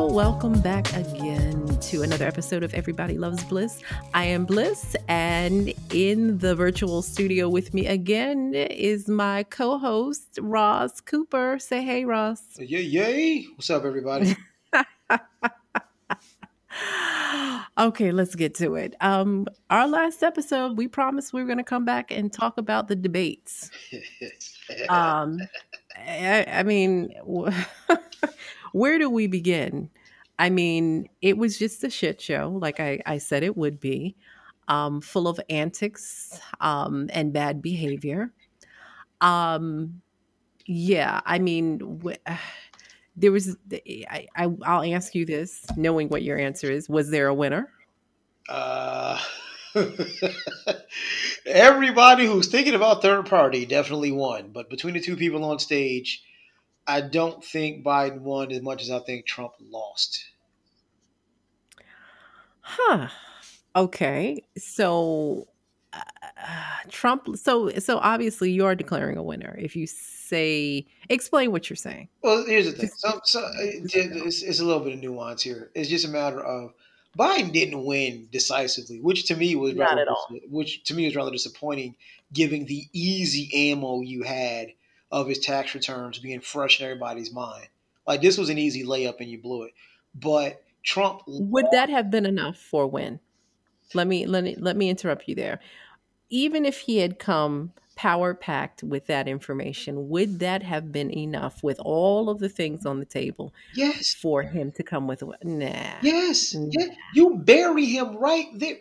people. Welcome back again to another episode of Everybody Loves Bliss. I am Bliss, and in the virtual studio with me again is my co host, Ross Cooper. Say hey, Ross. Yay, yay. What's up, everybody? okay, let's get to it. Um, our last episode, we promised we were going to come back and talk about the debates. um, I, I mean, where do we begin? I mean, it was just a shit show, like I, I said it would be, um, full of antics um, and bad behavior. Um, yeah, I mean, there was. I, I I'll ask you this, knowing what your answer is. Was there a winner? Uh, everybody who's thinking about third party definitely won, but between the two people on stage, I don't think Biden won as much as I think Trump lost. Huh. Okay. So uh, Trump so so obviously you are declaring a winner if you say explain what you're saying. Well, here's the thing. So, so it's, it's a little bit of nuance here. It's just a matter of Biden didn't win decisively, which to me was Not rather, at all. which to me was rather disappointing, given the easy ammo you had of his tax returns being fresh in everybody's mind. Like this was an easy layup and you blew it. But Trump Would that have been enough for win? Let me let me let me interrupt you there. Even if he had come power packed with that information, would that have been enough with all of the things on the table yes, for him to come with nah? yes, Nah. yeah, you bury him right there.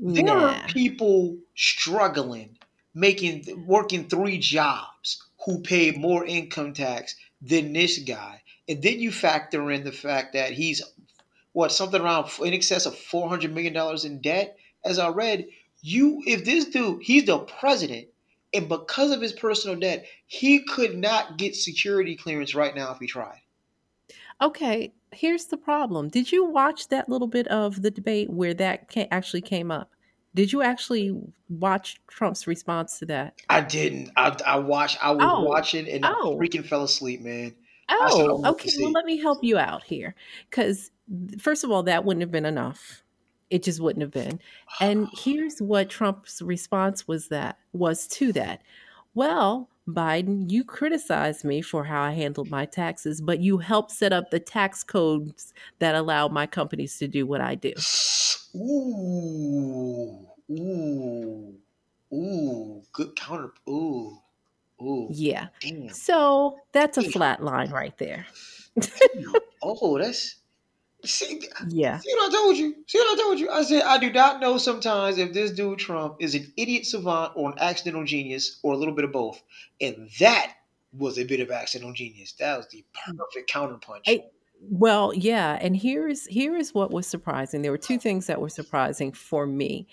There Nah. are people struggling, making working three jobs who paid more income tax than this guy, and then you factor in the fact that he's what something around in excess of four hundred million dollars in debt. As I read, you if this dude he's the president, and because of his personal debt, he could not get security clearance right now if he tried. Okay, here's the problem. Did you watch that little bit of the debate where that actually came up? Did you actually watch Trump's response to that? I didn't. I, I watched. I was Oh, watching and I oh. freaking fell asleep, man. I oh, I Oh, okay. Well, let me help you out here. Because, first of all, that wouldn't have been enough. It just wouldn't have been. And here's what Trump's response was that was to that. Well, Biden, you criticized me for how I handled my taxes, but you helped set up the tax codes that allow my companies to do what I do. Ooh, ooh, ooh, good counter. Ooh, ooh, Yeah. damn. So that's a Damn. flat line right there. Oh, that's see, Yeah. see what I told you. See what I told you. I said I do not know sometimes if this dude Trump is an idiot savant or an accidental genius or a little bit of both, and that was a bit of accidental genius. That was the perfect counterpunch. I- Well, yeah, and here's here is what was surprising. There were two things that were surprising for me.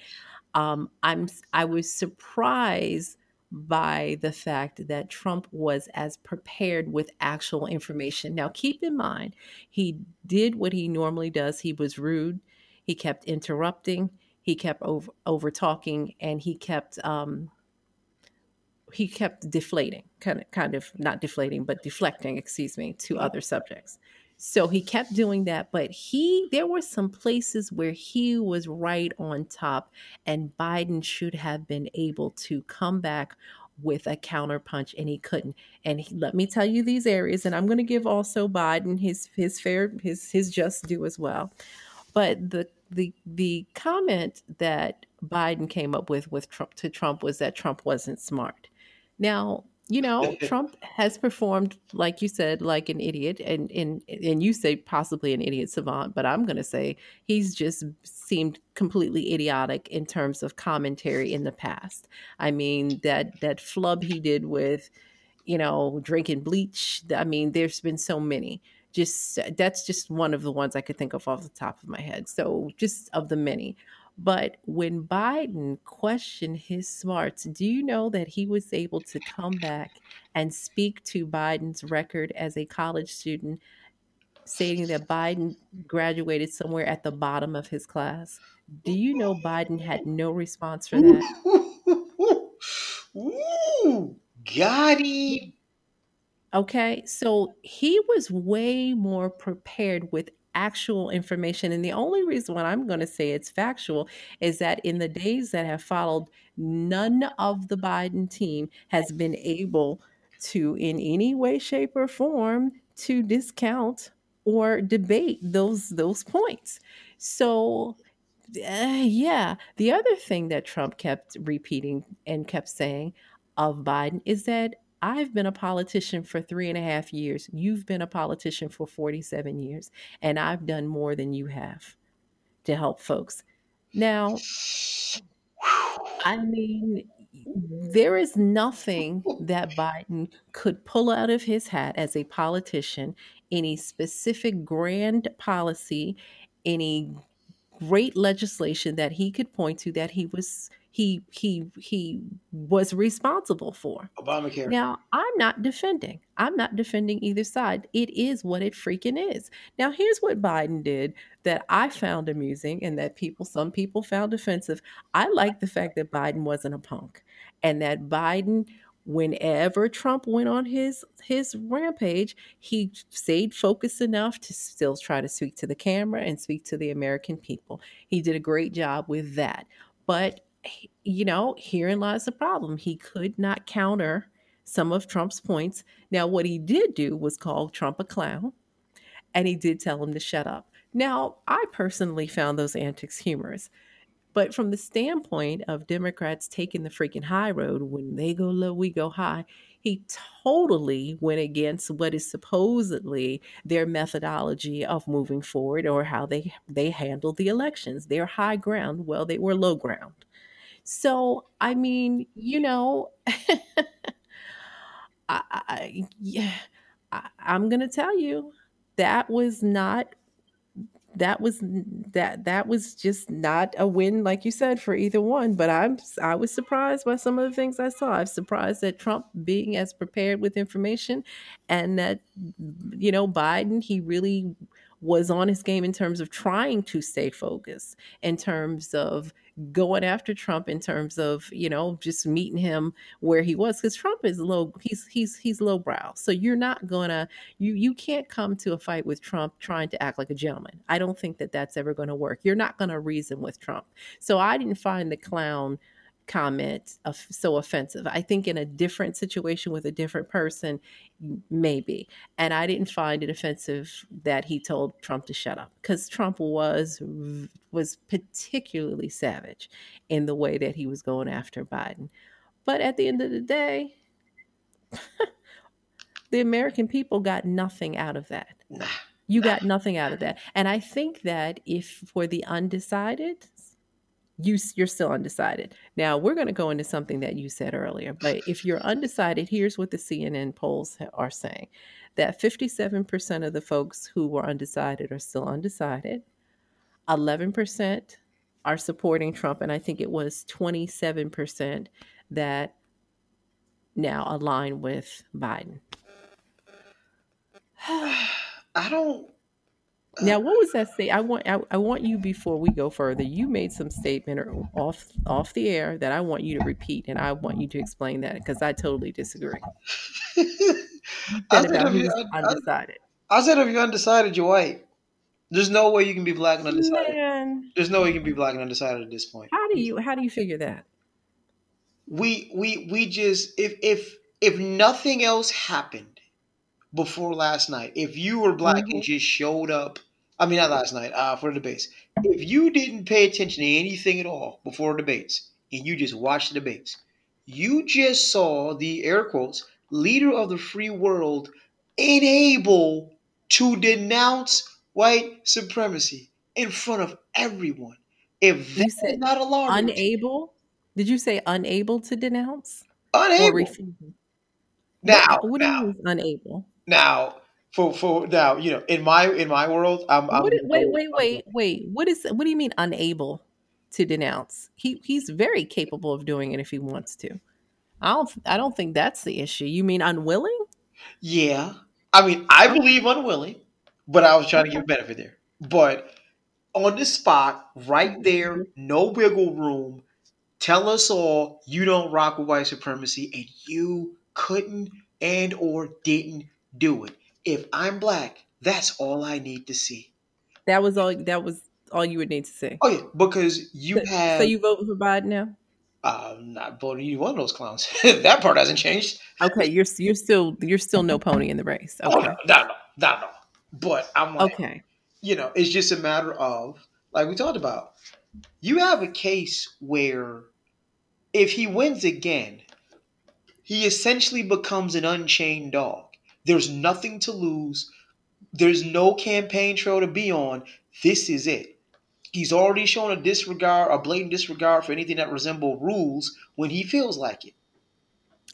Um, I'm I was surprised by the fact that Trump was as prepared with actual information. Now, keep in mind, he did what he normally does. He was rude. He kept interrupting. He kept over over talking, and he kept um, he kept deflating, kind of, kind of not deflating, but deflecting, excuse me, to other subjects. So he kept doing that, but he there were some places where he was right on top, and Biden should have been able to come back with a counterpunch, and he couldn't. And he, let me tell you these areas, and I'm going to give also Biden his his fair his his just due as well. But the the the comment that Biden came up with with Trump to Trump was that Trump wasn't smart. Now, you know, Trump has performed, like you said, like an idiot, and and and you say possibly an idiot savant, but I'm going to say he's just seemed completely idiotic in terms of commentary in the past. I mean that that flub he did with, you know, drinking bleach. I mean, there's been so many. Just that's just one of the ones I could think of off the top of my head. So just of the many. But when Biden questioned his smarts, do you know that he was able to come back and speak to Biden's record as a college student, stating that Biden graduated somewhere at the bottom of his class? Do you know Biden had no response for that? Ooh, got him. Okay, so he was way more prepared with actual information. And the only reason why I'm going to say it's factual is that in the days that have followed, none of the Biden team has been able to, in any way, shape, or form, to discount or debate those those points. So uh, yeah. The other thing that Trump kept repeating and kept saying of Biden is that I've been a politician for three and a half years. You've been a politician for 47 years, and I've done more than you have to help folks. Now, I mean, there is nothing that Biden could pull out of his hat as a politician, any specific grand policy, any great legislation that he could point to that he was he he he was responsible for. Obamacare. Now, I'm not defending. I'm not defending either side. It is what it freaking is. Now, here's what Biden did that I found amusing and that people some people found offensive. I like the fact that Biden wasn't a punk and that Biden whenever Trump went on his his rampage, he stayed focused enough to still try to speak to the camera and speak to the American people. He did a great job with that. But you know, herein lies the problem. He could not counter some of Trump's points. Now, what he did do was call Trump a clown, and he did tell him to shut up. Now, I personally found those antics humorous. But from the standpoint of Democrats taking the freaking high road, when they go low, we go high, he totally went against what is supposedly their methodology of moving forward or how they they handled the elections. Their high ground, well, they were low ground. So, I mean, you know, I, I yeah, I, I'm gonna tell you that was not that was that that was just not a win like you said for either one but i'm i was surprised by some of the things i saw. I'm surprised that trump being as prepared with information and that you know biden he really was on his game in terms of trying to stay focused in terms of going after Trump in terms of you know just meeting him where he was because Trump is low he's he's he's lowbrow. So you're not gonna you you can't come to a fight with Trump trying to act like a gentleman. I don't think that that's ever going to work. You're not going to reason with Trump. So I didn't find the clown comment of, so offensive. I think in a different situation with a different person, maybe. And I didn't find it offensive that he told Trump to shut up because Trump was was particularly savage in the way that he was going after Biden. But at the end of the day, the American people got nothing out of that. You got nothing out of that. And I think that if for the undecided, you you're still undecided. Now we're going to go into something that you said earlier, but if you're undecided, here's what the CNN polls are saying: that 57% of the folks who were undecided are still undecided. 11% are supporting Trump, and I think it was 27% that now align with Biden. I don't now, what was that say? I want I, I want you before we go further. You made some statement or off off the air that I want you to repeat, and I want you to explain that because I totally disagree. I said, if you, undecided. I, I, said if you're undecided, you're white. There's no way you can be black and undecided. Man. There's no way you can be black and undecided at this point. How do you how do you figure that? We we we just if if if nothing else happened before last night, if you were black mm-hmm. and just showed up, I mean not last night, uh, for the debates, if you didn't pay attention to anything at all before debates and you just watched the debates, you just saw the air quotes leader of the free world unable to denounce white supremacy in front of everyone. If that is not alarming, unable. Did you say unable to denounce? Unable. Now, what, what now, do you mean unable? Now, for for now, you know, in my in my world, I'm, I'm wait, wait, wait, wait. What is what do you mean unable to denounce? He he's very capable of doing it if he wants to. I don't I don't think that's the issue. You mean unwilling? Yeah. I mean, I believe unwilling, but I was trying to give benefit there. But on the spot, right there, mm-hmm. no wiggle room. Tell us all you don't rock with white supremacy, and you couldn't and or didn't do it. If I'm black, that's all I need to see. That was all. That was all you would need to say. Oh yeah, because you So, have. so you voting for Biden now? Uh, I'm not voting either one of those clowns. that part hasn't changed. Okay, you're you're still you're still no pony in the race. Oh Okay. no, no, no, no, no. But I'm like, Okay. you know, it's just a matter of like we talked about. You have a case where if he wins again, he essentially becomes an unchained dog. There's nothing to lose. There's no campaign trail to be on. This is it. He's already shown a disregard, a blatant disregard for anything that resembles rules when he feels like it.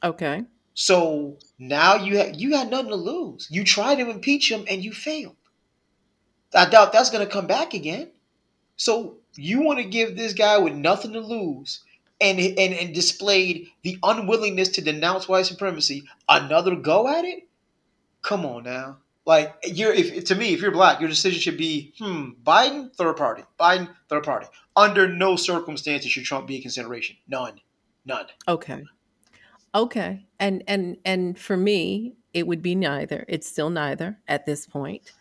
Okay. So now you ha- you got nothing to lose. You tried to impeach him and you failed. I doubt that's going to come back again. So you want to give this guy with nothing to lose and, and and displayed the unwillingness to denounce white supremacy another go at it? Come on now. Like you're if to me, if you're black, your decision should be, hmm, Biden, third party. Biden, third party. Under no circumstances should Trump be a consideration. None. None. Okay. Okay. And and and for me, it would be neither. It's still neither at this point.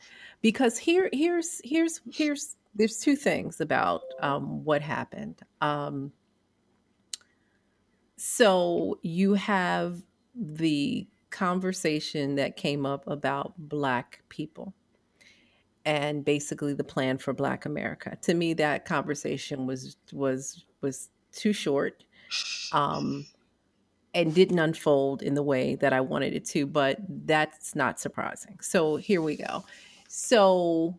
Because here here's here's here's there's two things about um, what happened. Um, so you have the conversation that came up about black people and basically the plan for black america. To me that conversation was was was too short um and didn't unfold in the way that i wanted it to but that's not surprising. So here we go. So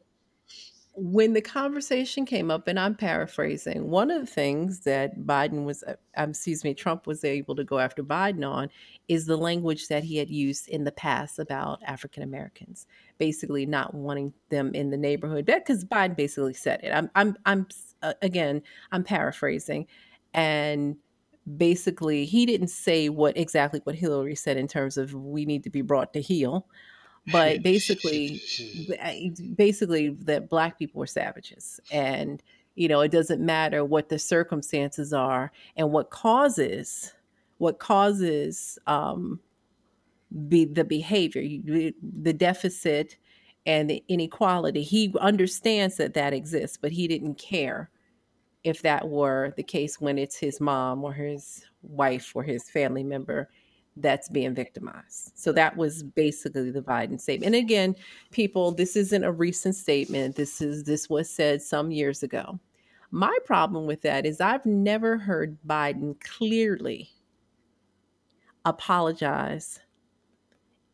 when the conversation came up, and I'm paraphrasing, one of the things that Biden was, uh, um, excuse me, Trump was able to go after Biden on is the language that he had used in the past about African Americans, basically not wanting them in the neighborhood. Because Biden basically said it. I'm, I'm, I'm uh, again, I'm paraphrasing, and basically he didn't say what exactly what Hillary said in terms of we need to be brought to heel but basically basically that black people were savages. And you know it doesn't matter what the circumstances are and what causes what causes um be the behavior the deficit and the inequality. He understands that that exists but he didn't care if that were the case when it's his mom or his wife or his family member that's being victimized. So that was basically the Biden statement. And again, people, this isn't a recent statement. This is this was said some years ago. My problem with that is I've never heard Biden clearly apologize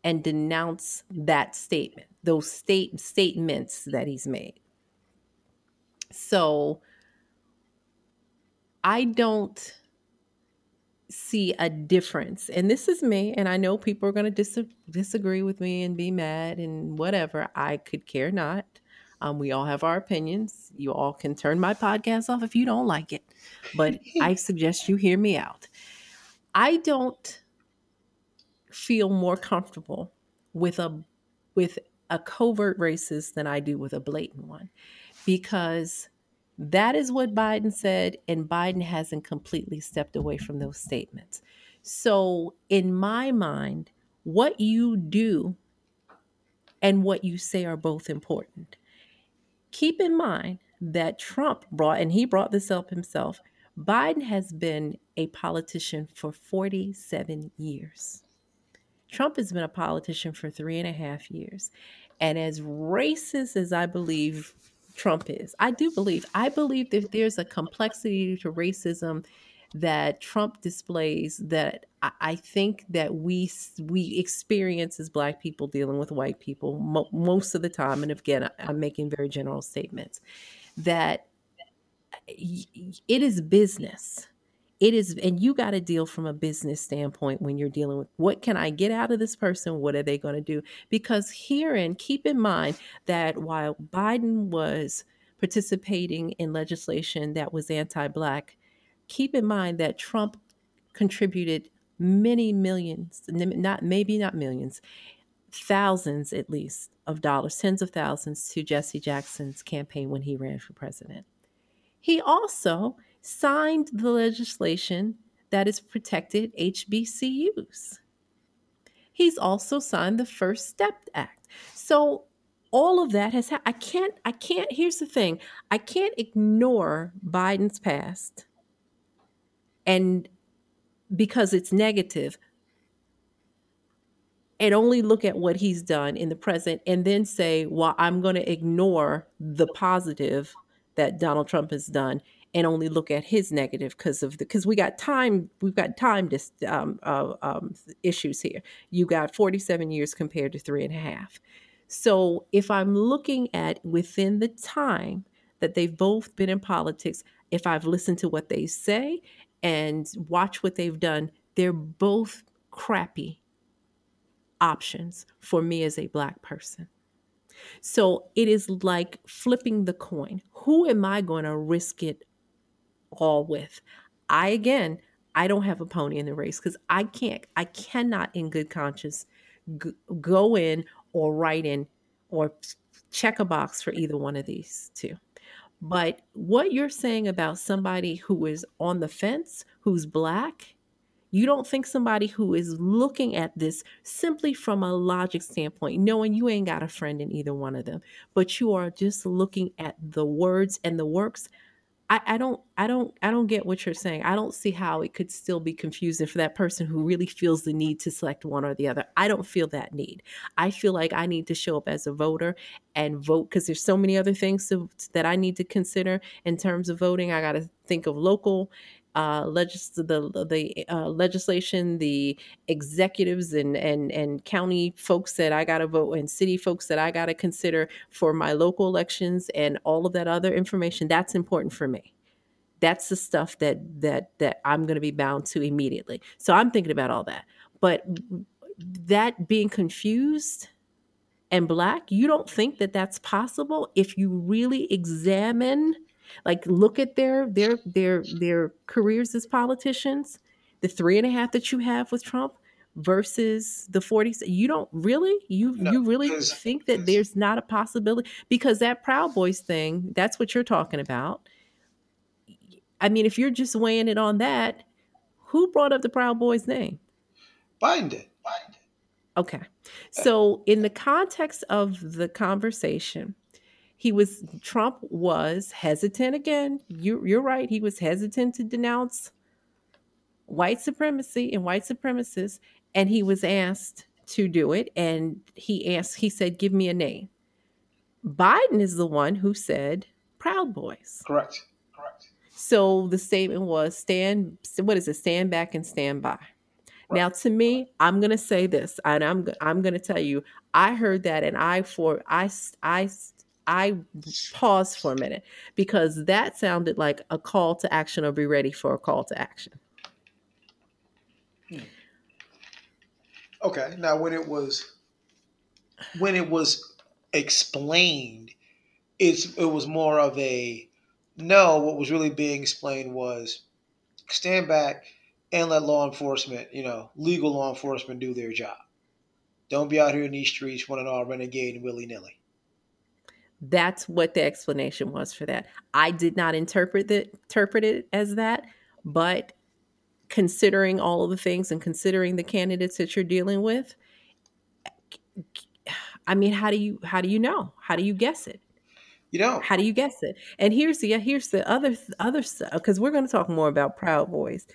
and denounce that statement, those state statements that he's made. So I don't see a difference. And this is me, and I know people are going to dis- disagree with me and be mad and whatever. I could care not. Um, we all have our opinions. You all can turn my podcast off if you don't like it, but I suggest you hear me out. I don't feel more comfortable with a with a covert racist than I do with a blatant one because that is what Biden said, and Biden hasn't completely stepped away from those statements. So, in my mind, what you do and what you say are both important. Keep in mind that Trump brought, and he brought this up himself, Biden has been a politician for 47 years. Trump has been a politician for three and a half years. And as racist as I believe Trump is. I do believe. I believe that there's a complexity to racism that Trump displays that I, think that we we experience as Black people dealing with white people mo- most of the time. And again, I, I'm making very general statements that it is business. It is, and you got to deal from a business standpoint when you're dealing with what can I get out of this person? What are they going to do? Because herein, keep in mind that while Biden was participating in legislation that was anti Black, keep in mind that Trump contributed many millions, not maybe not millions, thousands at least of dollars, tens of thousands to Jesse Jackson's campaign when he ran for president. He also signed the legislation that has protected HBCUs. He's also signed the First Step Act. So all of that has. I can't, I can't, here's the thing I can't ignore Biden's past and because it's negative and only look at what he's done in the present and then say, well, I'm going to ignore the positive that Donald Trump has done and only look at his negative because of the because we got time we've got time dis, um, uh, um, issues here. You got 47 years compared to three and a half. So if I'm looking at within the time that they've both been in politics, if I've listened to what they say and watch what they've done, they're both crappy options for me as a black person. So it is like flipping the coin. Who am I going to risk it all with? I, again, I don't have a pony in the race because I can't, I cannot in good conscience g- go in or write in or check a box for either one of these two. But what you're saying about somebody who is on the fence, who's black, you don't think somebody who is looking at this simply from a logic standpoint, knowing you ain't got a friend in either one of them, but you are just looking at the words and the works. I, I don't I don't I don't get what you're saying. I don't see how it could still be confusing for that person who really feels the need to select one or the other. I don't feel that need. I feel like I need to show up as a voter and vote because there's so many other things to, that I need to consider in terms of voting. I got to think of local uh, legis- the the uh, legislation, the executives and and and county folks that I got to vote, and city folks that I got to consider for my local elections, and all of that other information. That's important for me. That's the stuff that that that I'm going to be bound to immediately. So I'm thinking about all that. But that being confused and black, you don't think that that's possible if you really examine like look at their their their their careers as politicians, the three and a half that you have with Trump versus the 40s you don't really? You No, you really think that there's not a possibility? Because that proud boys thing that's what you're talking about. I mean if you're just weighing it on that who brought up the proud boys name? Biden did. okay. Uh, so in the context of the conversation he was Trump was hesitant again. You you're right. He was hesitant to denounce white supremacy and white supremacists, and he was asked to do it. And he asked, he said, "Give me a name." Biden is the one who said Proud Boys. Correct. Correct. So the statement was stand. What is it? Stand back and stand by. Now, to me, I'm gonna say this, and I'm I'm gonna tell you, I heard that, and I for I I I paused for a minute because that sounded like a call to action or be ready for a call to action. Hmm. Okay. Now, when it was when it was explained, it's it was more of a no. What was really being explained was stand back and let law enforcement, you know, legal law enforcement, do their job. Don't be out here in these streets running all renegade and willy nilly. That's what the explanation was for that. I did not interpret it interpret it as that, but considering all of the things and considering the candidates that you're dealing with, I mean, how do you how do you know? How do you guess it? You know, How do you guess it? And here's the here's the other other stuff because we're going to talk more about Proud Boys.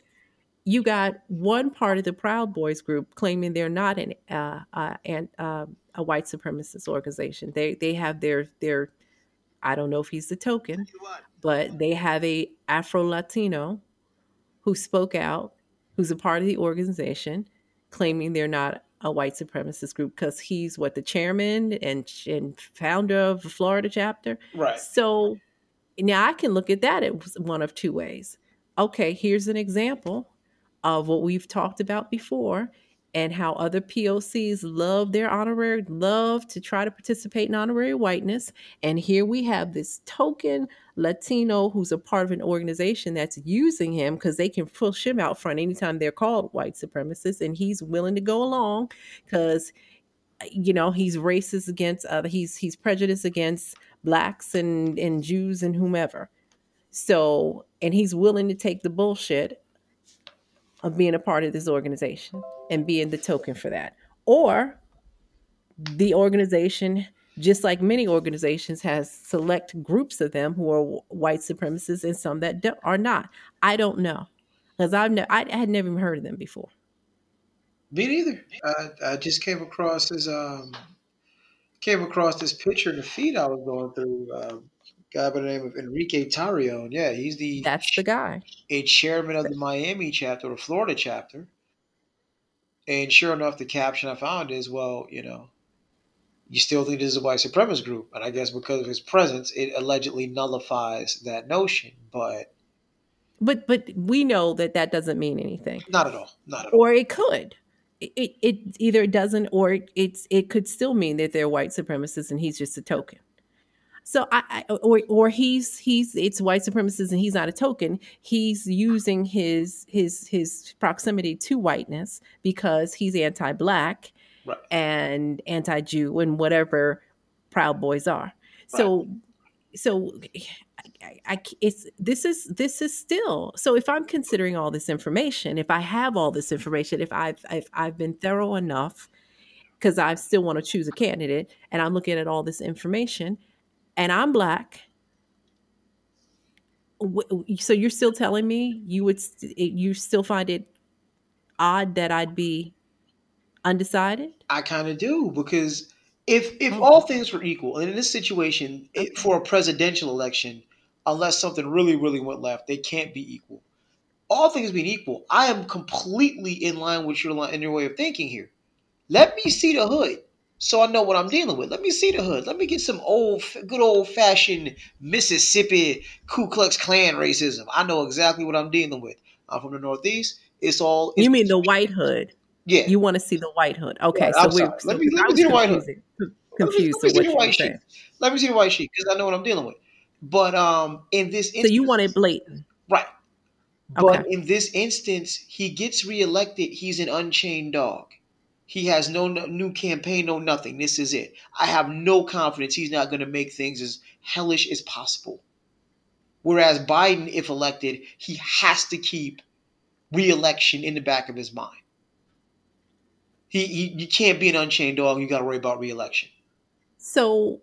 You got one part of the Proud Boys group claiming they're not an uh, uh, and uh, a white supremacist organization. They they have their their I don't know if he's the token, but they have a Afro Latino who spoke out, who's a part of the organization, claiming they're not a white supremacist group because he's what the chairman and and founder of the Florida chapter. right? So now I can look at that as one of two ways. Okay, here's an example of what we've talked about before and how other POCs love their honorary, love to try to participate in honorary whiteness. And here we have this token Latino who's a part of an organization that's using him because they can push him out front anytime they're called white supremacists. And he's willing to go along because you know he's racist against other he's he's prejudiced against blacks and and Jews and whomever. So and he's willing to take the bullshit of being a part of this organization and being the token for that. or the organization just like many organizations has select groups of them who are white supremacists and some that are not. I don't know because i've ne- i had never even heard of them before. Me neither. I, I just came across this um came across this picture in the feed i was going through uh, guy by the name of enrique tarrio and yeah he's the that's the guy a chairman of the miami chapter or florida chapter and sure enough the caption i found is well you know you still think this is a white supremacist group. And I guess because of his presence, it allegedly nullifies that notion. But but but we know that that doesn't mean anything. Not at all. Not at all. Or it could. It, it either doesn't or it's it could still mean that they're white supremacists and he's just a token. So I, I, or or he's he's it's white supremacist and he's not a token. He's using his his his proximity to whiteness because he's anti-black right. and anti-Jew and whatever Proud Boys are. Right. So, so I, I, it's this is this is still so. If I'm considering all this information, if I have all this information, if I've if I've been thorough enough, because I still want to choose a candidate, and I'm looking at all this information, and I'm black. So you're still telling me you would eh, you still find it odd that I'd be undecided? I kind of do because if if oh. all things were equal, and in this situation it, for a presidential election, unless something really really went left, they can't be equal. All things being equal, I am completely in line with your line in your way of thinking here. Let me see the hood so I know what I'm dealing with. Let me see the hood. Let me get some old, good old fashioned Mississippi Ku Klux Klan racism. I know exactly what I'm dealing with. I'm from the Northeast. It's all. It's, you mean the white hood? Yeah. You want to see the white hood. Okay. Yeah, so we're let me, let me see the white hood. Confused. Let me, let me see the white sheet. Let me see the white sheet because I know what I'm dealing with. But um, in this instance, so you want it blatant, right? But okay. in this instance, he gets reelected. He's an unchained dog. He has no, new campaign, no nothing. This is it. I have no confidence he's not going to make things as hellish as possible. Whereas Biden, if elected, he has to keep reelection in the back of his mind. He, he you can't be an unchained dog. You got to worry about reelection. So,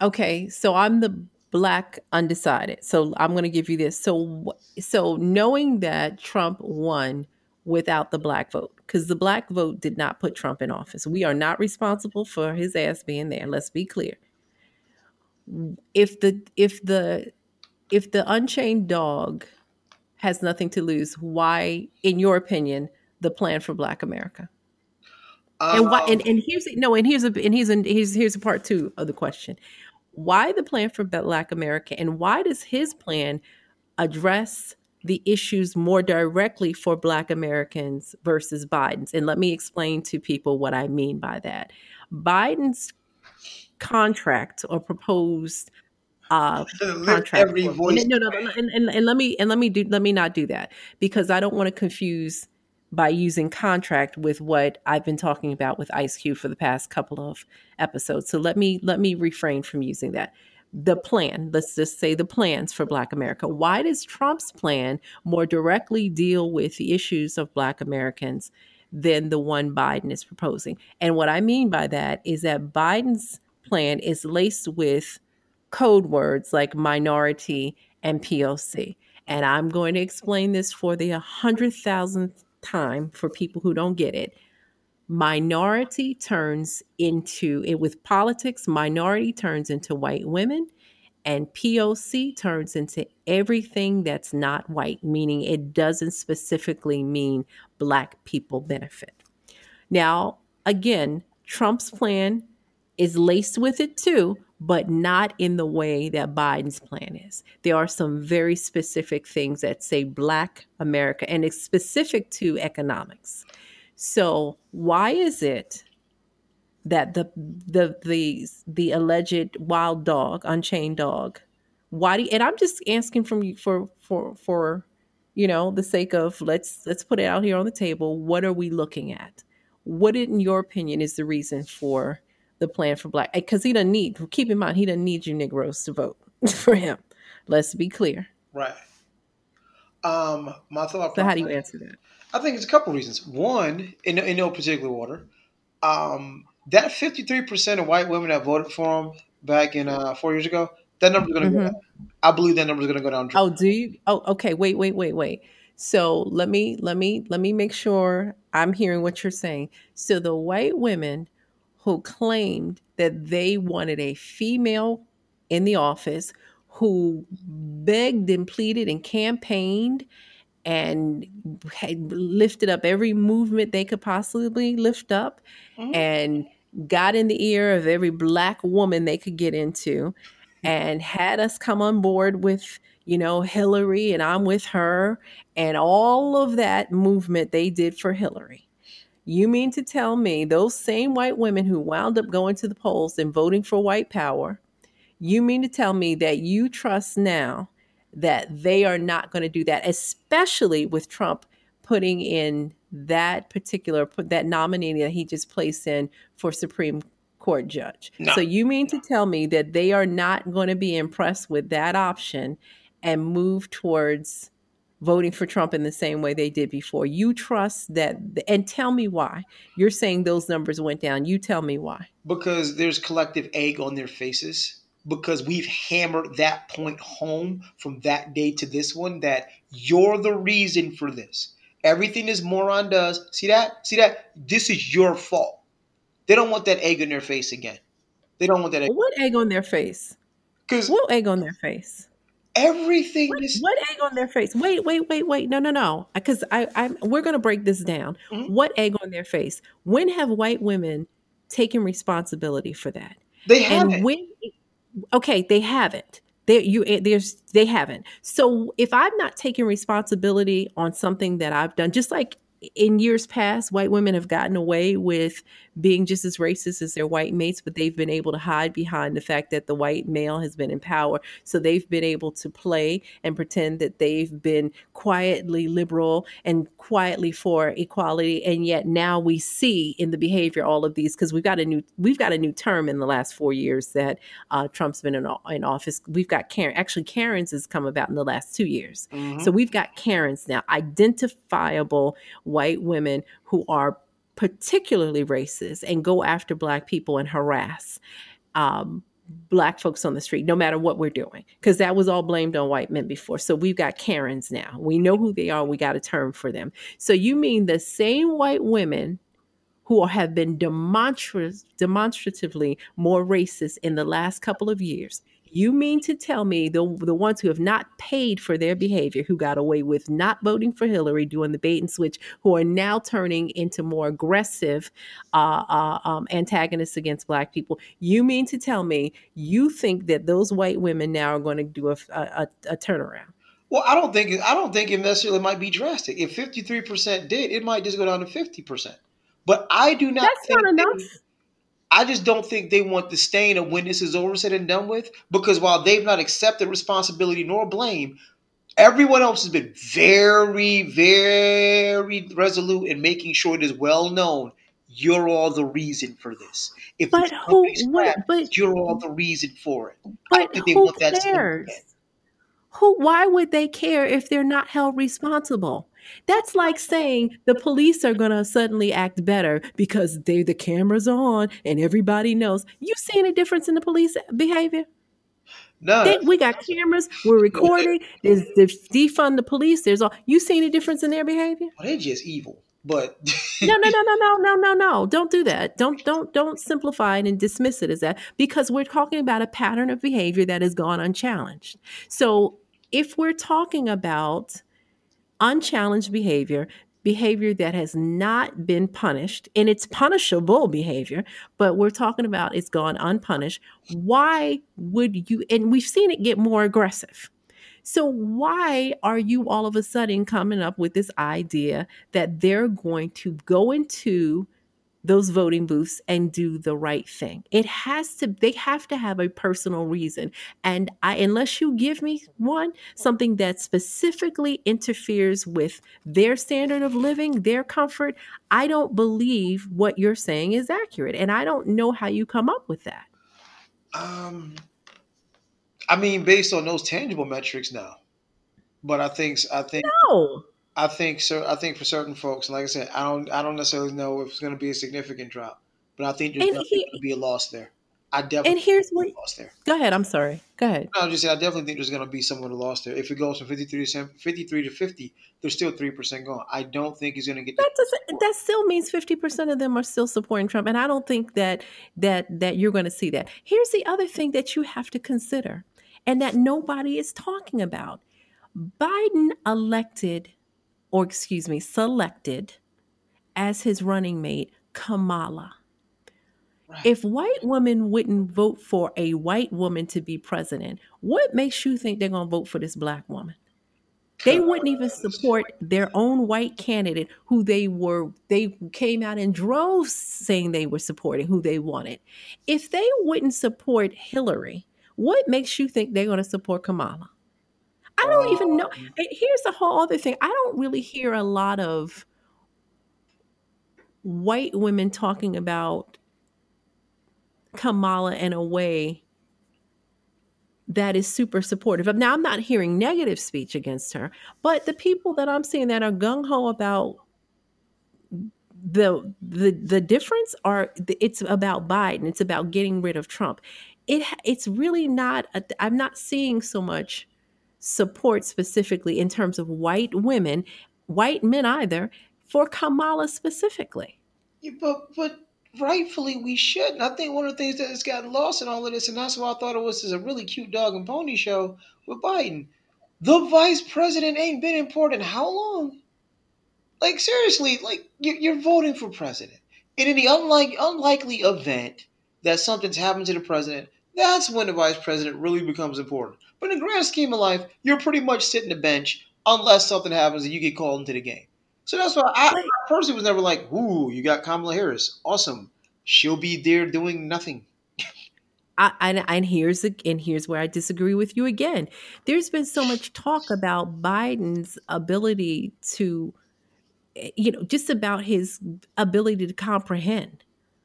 okay, so I'm the black undecided. So I'm going to give you this. So, so knowing that Trump won without the black vote, because the black vote did not put Trump in office. We are not responsible for his ass being there. Let's be clear. If the if the if the unchained dog has nothing to lose, why, in your opinion, the plan for Black America? and why? And, um, and here's no, and here's a and here's a here's here's a part two of the question: Why the plan for Black America, and why does his plan address the issues more directly for Black Americans versus Biden's? And let me explain to people what I mean by that. Biden's contract or proposed uh, contract. Every voice and, no, no, no, and, and, and let me and let me do let me not do that because I don't want to confuse by using contract with what I've been talking about with Ice Cube for the past couple of episodes. So let me let me refrain from using that. The plan, let's just say the plans for Black America. Why does Trump's plan more directly deal with the issues of Black Americans than the one Biden is proposing? And what I mean by that is that Biden's plan is laced with code words like minority and POC. And I'm going to explain this for the 100,000th time for people who don't get it. Minority turns into it with politics, minority turns into white women, and POC turns into everything that's not white, meaning it doesn't specifically mean black people benefit. Now, again, Trump's plan is laced with it too, but not in the way that Biden's plan is. There are some very specific things that say Black America, and it's specific to economics. So, why is it that the the the the alleged wild dog, unchained dog, why do you, and I'm just asking from you for for for you know the sake of let's let's put it out here on the table. What are we looking at? What, in your opinion, is the reason for the plan for black because he doesn't need keep in mind he doesn't need you negroes to vote for him let's be clear right um my thought so how do you answer that i think it's a couple reasons one in, in no particular order um, that 53% of white women that voted for him back in uh, four years ago, that number's going to Mhm. go down. I believe that number's going to go down. Oh, do you? Oh, okay. Wait, wait, wait, wait. So let me let me let me make sure I'm hearing what you're saying. So the white women who claimed that they wanted a female in the office, who begged and pleaded and campaigned and had lifted up every movement they could possibly lift up Mhm. and got in the ear of every black woman they could get into and had us come on board with you know Hillary and I'm with her and all of that movement they did for Hillary. You mean to tell me those same white women who wound up going to the polls and voting for white power, you mean to tell me that you trust now that they are not going to do that, especially with Trump putting in that particular that nominee that he just placed in for Supreme Court judge. No. So you mean to tell me that they are not going to be impressed with that option and move towards voting for Trump in the same way they did before? You trust that and tell me why. You're saying those numbers went down. You tell me why. because there's collective egg on their faces because we've hammered that point home from that day to this one that you're the reason for this everything this moron does see that see that this is your fault they don't want that egg in their face again they don't want that egg What egg on their face? because What egg on their face? everything What, what egg on their face? Wait, wait, wait, wait. No, no, no. Because I, I, we're going to break this down. Mhm. What egg on their face? When have white women taken responsibility for that? they have and when? Okay, they haven't. They you eh, there's they haven't. So if I'm not taking responsibility on something that I've done, just like in years past, white women have gotten away with being just as racist as their white mates, but they've been able to hide behind the fact that the white male has been in power. So they've been able to play and pretend that they've been quietly liberal and quietly for equality. And yet now we see in the behavior all of these because we've got a new we've got a new term in the last four years that uh, Trump's been in, in office. We've got Karen. Actually, Karen's has come about in the last two years. Mhm. So we've got Karens now, identifiable white women who are particularly racist and go after black people and harass um, black folks on the street, no matter what we're doing, because that was all blamed on white men before. So we've got Karens now. We know who they are. We got a term for them. So you mean the same white women who have been demonstra- demonstratively more racist in the last couple of years. You mean to tell me the the ones who have not paid for their behavior, who got away with not voting for Hillary, doing the bait and switch, who are now turning into more aggressive uh, uh, um, antagonists against Black people? You mean to tell me you think that those white women now are going to do a, a, a turnaround? well i don't think it- i don't think it necessarily might be drastic if 53% did it might just go down to 50% but i do not That's not enough. I just don't think they want the stain of when this is over, said and done with, because while they've not accepted responsibility nor blame, everyone else has been very, very resolute in making sure it is well known you're all the reason for this. If But who? What? But you're all the reason for it. But who want cares? Who? Why would they care if they're not held responsible? That's like saying the police are going to suddenly act better because they the cameras on and everybody knows. You see any difference in the police behavior? No. They, we got cameras. We're recording. There's, there's defund the police. There's all. You see any difference in their behavior? Well, they're just evil. But no, no, no, no, no, no, no, no. Don't do that. Don't, don't, don't simplify it and dismiss it as that because we're talking about a pattern of behavior that has gone unchallenged. So if we're talking about unchallenged behavior behavior that has not been punished and it's punishable behavior but we're talking about it's gone unpunished. Why would you and we've seen it get more aggressive. So why are you all of a sudden coming up with this idea that they're going to go into those voting booths and do the right thing? It has to they have to have a personal reason. And I unless you give me one, something that specifically interferes with their standard of living, their comfort, I don't believe what you're saying is accurate. And I don't know how you come up with that. um, I mean, based on those tangible metrics, now. But I think I think No. I think so. I think for certain folks, like I said, I don't I don't necessarily know if it's going to be a significant drop. but I think there's And definitely he going to be a loss there. I definitely and here's what loss there. go ahead, I'm sorry. Go ahead. No, I'm just saying, I definitely think there's going to be someone who lost there. If it goes from 53 to 7 53 to 50, there's still 3% gone. I don't think he's going to get That doesn't that still means 50% of them are still supporting Trump. And I don't think that that that you're going to see that. Here's the other thing that you have to consider and that nobody is talking about. Biden elected or excuse me, selected as his running mate Kamala. right. If white women wouldn't vote for a white woman to be president, what makes you think they're going to vote for this black woman? They wouldn't even support their own white candidate who they were they came out in droves saying they were supporting who they wanted. If they wouldn't support Hillary, what makes you think they're going to support Kamala? I don't even know. Um, Here's the whole other thing. I don't really hear a lot of white women talking about Kamala in a way that is super supportive. Now, I'm not hearing negative speech against her, but the people that I'm seeing that are gung ho about the the the difference are it's about Biden. It's about getting rid of Trump. It it's really not. A, I'm not seeing so much support specifically in terms of white women, white men either, for Kamala specifically. Yeah, but but rightfully we should. And I think one of the things that has gotten lost in all of this, and that's why I thought it was just a really cute dog and pony show with Biden. The vice president ain't been important how long? Like seriously, like you- you're voting for president, and in the unlike unlikely event that something's happened to the president, that's when the vice president really becomes important. But in the grand scheme of life, you're pretty much sitting the bench unless something happens and you get called into the game. So that's why I, I personally was never like, "Ooh, you got Kamala Harris, awesome." She'll be there doing nothing. I, and, and here's the, and here's where I disagree with you again. There's been so much talk about Biden's ability to, you know, just about his ability to comprehend,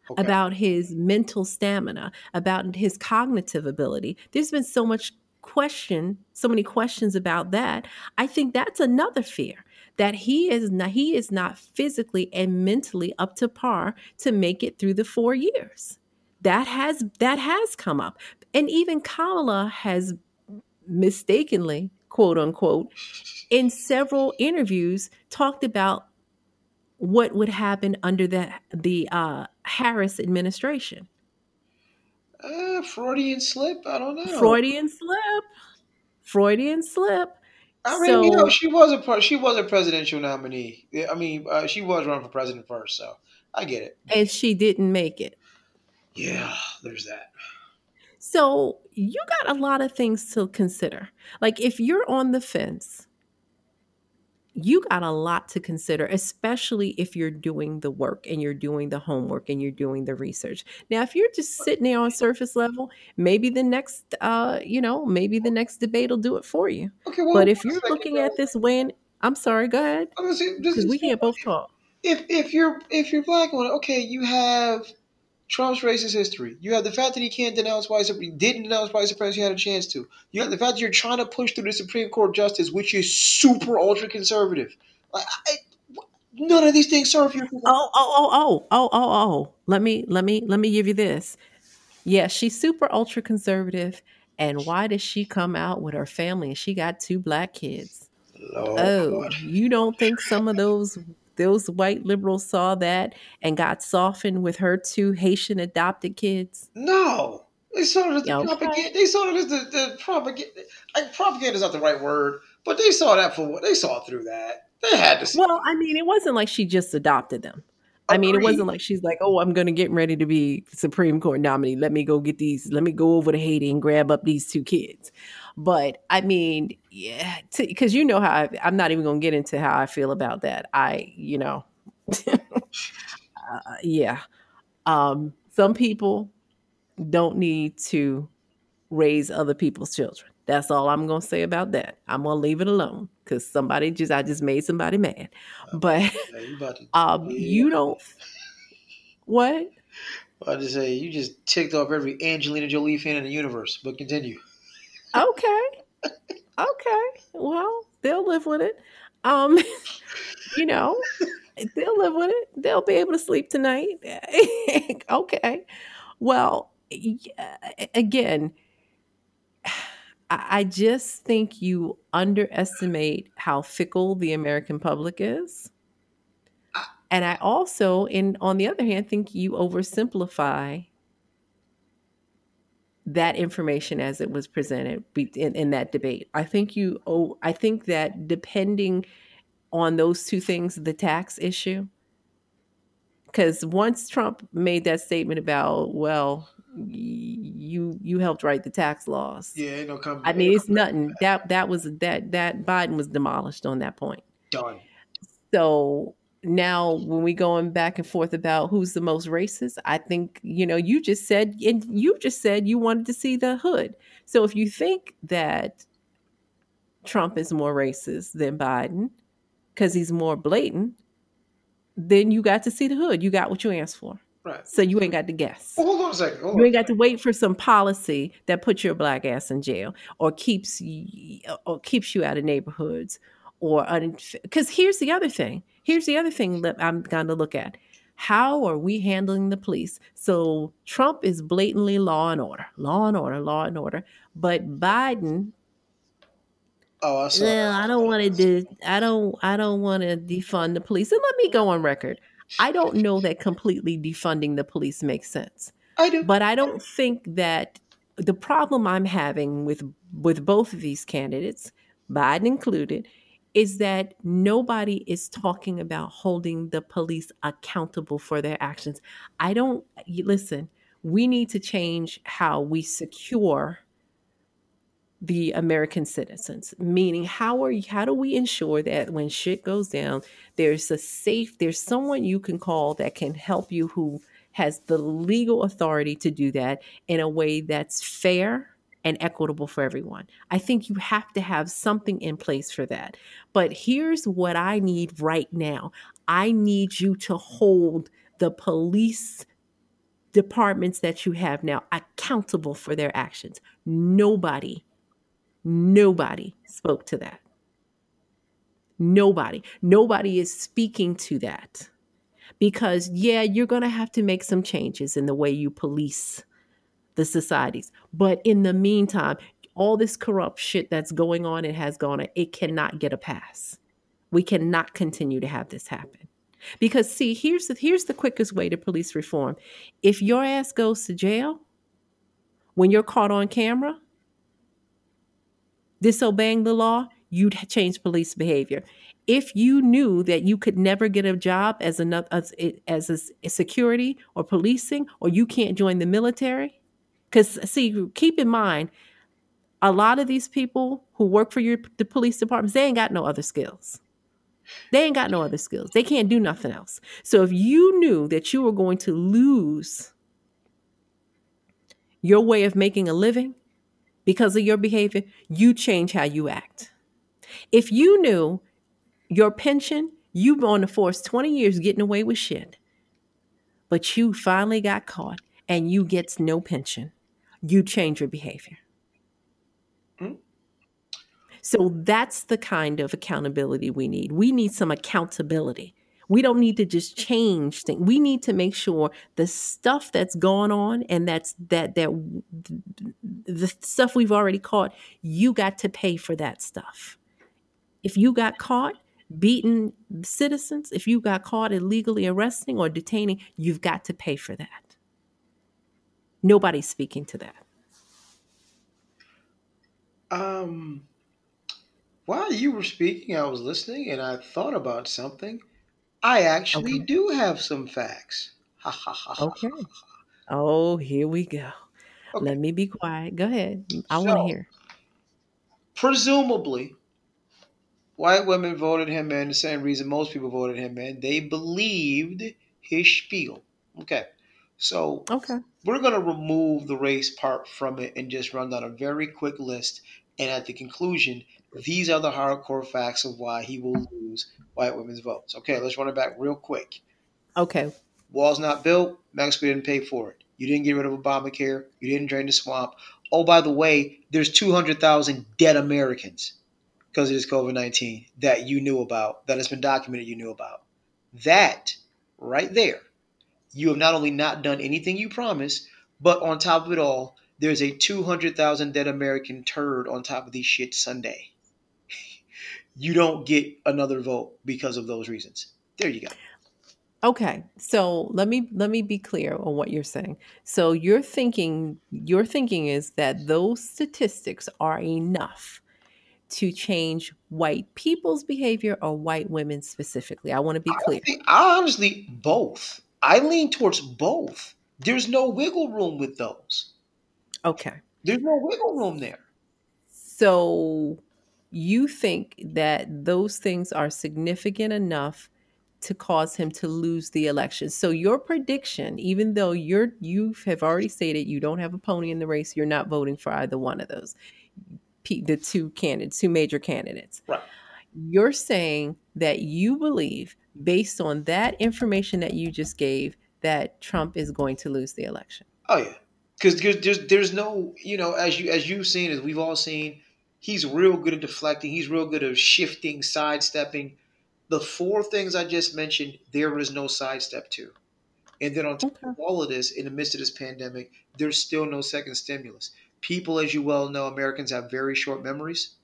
Okay. about his mental stamina, about his cognitive ability. There's been so much question, so many questions about that. I think that's another fear that he is not he is not physically and mentally up to par to make it through the 4 years. That has that has come up. And even Kamala has mistakenly, quote unquote, in several interviews talked about what would happen under the the uh, Harris administration. Uh, Freudian slip. I don't know. Freudian slip. Freudian slip. I mean, you know, she was a she was a presidential nominee. I mean, uh, she was running for president first, so I get it. and she didn't make it. Yeah, there's that. So you got a lot of things to consider. Like if you're on the fence, you got a lot to consider, especially if you're doing the work and you're doing the homework and you're doing the research. Now, if you're just sitting there on surface level, maybe the next, uh, you know, maybe the next debate will do it for you. Okay, well, But if you're looking though. at this weighing, I'm sorry, go ahead, I'm gonna say, this because we can't both talk. if if you're if you're black on okay, you have Trump's racist history. You have the fact that he can't denounce white supremacy, didn't denounce white supremacy, had a chance to. You have the fact that you're trying to push through the Supreme Court justice, which is super ultra conservative. Like, I, none of these things serve you. Oh, oh, oh, oh, oh, oh, oh. Let me, let me, let me give you this. Yeah, she's super ultra conservative. And why does she come out with her family and she got two black kids? Lord. Oh, you don't think some of those those white liberals saw that and got softened with her two Haitian adopted kids? No. They saw it as the Okay. propaganda. They saw it as the, the propaganda. Like, propaganda is not the right word, but they saw that for what they saw through that. They had to see. Well, I mean, it wasn't like she just adopted them. I mean, it wasn't like she's like, "Oh, I'm going to get ready to be Supreme Court nominee. Let me go get these. Let me go over to Haiti and grab up these two kids." But I mean, yeah, because you know how I, I'm not even going to get into how I feel about that. I, you know, uh, yeah. Um, some people don't need to raise other people's children. That's all I'm going to say about that. I'm going to leave it alone because somebody just I just made somebody mad. But about to, um, you don't what? I just say you just ticked off every Angelina Jolie fan in the universe. But continue. Okay, okay. Well, they'll live with it. Um, you know, they'll live with it. They'll be able to sleep tonight. okay. Well, again, I just think you underestimate how fickle the American public is. And I also, in on the other hand, think you oversimplify that information as it was presented in, in that debate. I think you oh I think that depending on those two things, the tax issue, because once Trump made that statement about, well, you you helped write the tax laws. Yeah, ain't no come. I mean, it's nothing. That that was that that Biden was demolished on that point. Done. So now when we going back and forth about who's the most racist i think you know you just said and you just said you wanted to see the hood. So if you think that trump is more racist than biden because he's more blatant then you got to see the hood. You got what you asked for. Right. so you ain't got to guess. Well, hold on a second. Hold you ain't got to wait for some policy that puts your black ass in jail or keeps you, or keeps you out of neighborhoods or because here's the other thing here's the other thing that i'm going to look at how are we handling the police so trump is blatantly law and order law and order law and order but biden Oh, I saw. well, I don't want to do. I don't. I don't want to defund the police. And let me go on record. I don't know that completely defunding the police makes sense. I do. But I don't think that the problem I'm having with with both of these candidates, Biden included, is that nobody is talking about holding the police accountable for their actions. I don't listen. We need to change how we secure the American citizens. Meaning, how are you, how do we ensure that when shit goes down, there's a safe, there's someone you can call that can help you who has the legal authority to do that in a way that's fair and equitable for everyone. I think you have to have something in place for that. But here's what I need right now I need you to hold the police departments that you have now accountable for their actions. Nobody, nobody spoke to that. Nobody, nobody is speaking to that. Because, yeah, you're going to have to make some changes in the way you police the societies. But in the meantime, all this corrupt shit that's going on and has gone on, it cannot get a pass. We cannot continue to have this happen. Because see, here's the here's the quickest way to police reform. If your ass goes to jail when you're caught on camera disobeying the law, you'd change police behavior. If you knew that you could never get a job as another as, as a, security or policing, or you can't join the military, because see, keep in mind, a lot of these people who work for your the police departments, they ain't got no other skills. They ain't got no other skills. They can't do nothing else. So if you knew that you were going to lose your way of making a living because of your behavior, you change how you act. If you knew your pension, you've been on the force 20 years getting away with shit, but you finally got caught and you get no pension, you change your behavior. Hmm? So that's the kind of accountability we need. We need some accountability. We don't need to just change things. We need to make sure the stuff that's going on and that's that that the stuff we've already caught, you got to pay for that stuff. If you got caught beating citizens, if you got caught illegally arresting or detaining, you've got to pay for that. Nobody's speaking to that. Um, while you were speaking, I was listening and I thought about something. I actually Okay. do have some facts. Ha ha ha. Okay. Oh, here we go. Okay. Let me be quiet. Go ahead. I want to hear. presumably, white women voted him in the same reason most people voted him in. They believed his spiel. Okay. So Okay. we're going to remove the race part from it and just run down a very quick list. And at the conclusion, these are the hardcore facts of why he will lose white women's votes. Okay, let's run it back real quick. Okay. Wall's not built. Mexico didn't pay for it. You didn't get rid of Obamacare. You didn't drain the swamp. Oh, by the way, there's 200,000 dead Americans because of this COVID 19 that you knew about, that has been documented you knew about. That right there, you have not only not done anything you promised, but on top of it all, there's a 200,000 dead American turd on top of these shit Sunday. you don't get another vote because of those reasons. There you go. Okay, so let me let me be clear on what you're saying. So you're thinking your thinking is that those statistics are enough to change white people's behavior or white women specifically. I want to be clear. I honestly both. I lean towards both. There's no wiggle room with those. Okay. There's no wiggle room there. So you think that those things are significant enough to cause him to lose the election. So your prediction, even though you're you have already stated you don't have a pony in the race, you're not voting for either one of those. The two candidates, two major candidates. Right. You're saying that you believe based on that information that you just gave that Trump is going to lose the election. Oh yeah. Cuz there's there's no, you know, as you as you've seen as we've all seen, he's real good at deflecting, he's real good at shifting, sidestepping the four things I just mentioned, there is no sidestep to. And then on top Okay. of all of this, in the midst of this pandemic, there's still no second stimulus. People, as you well know, Americans have very short memories,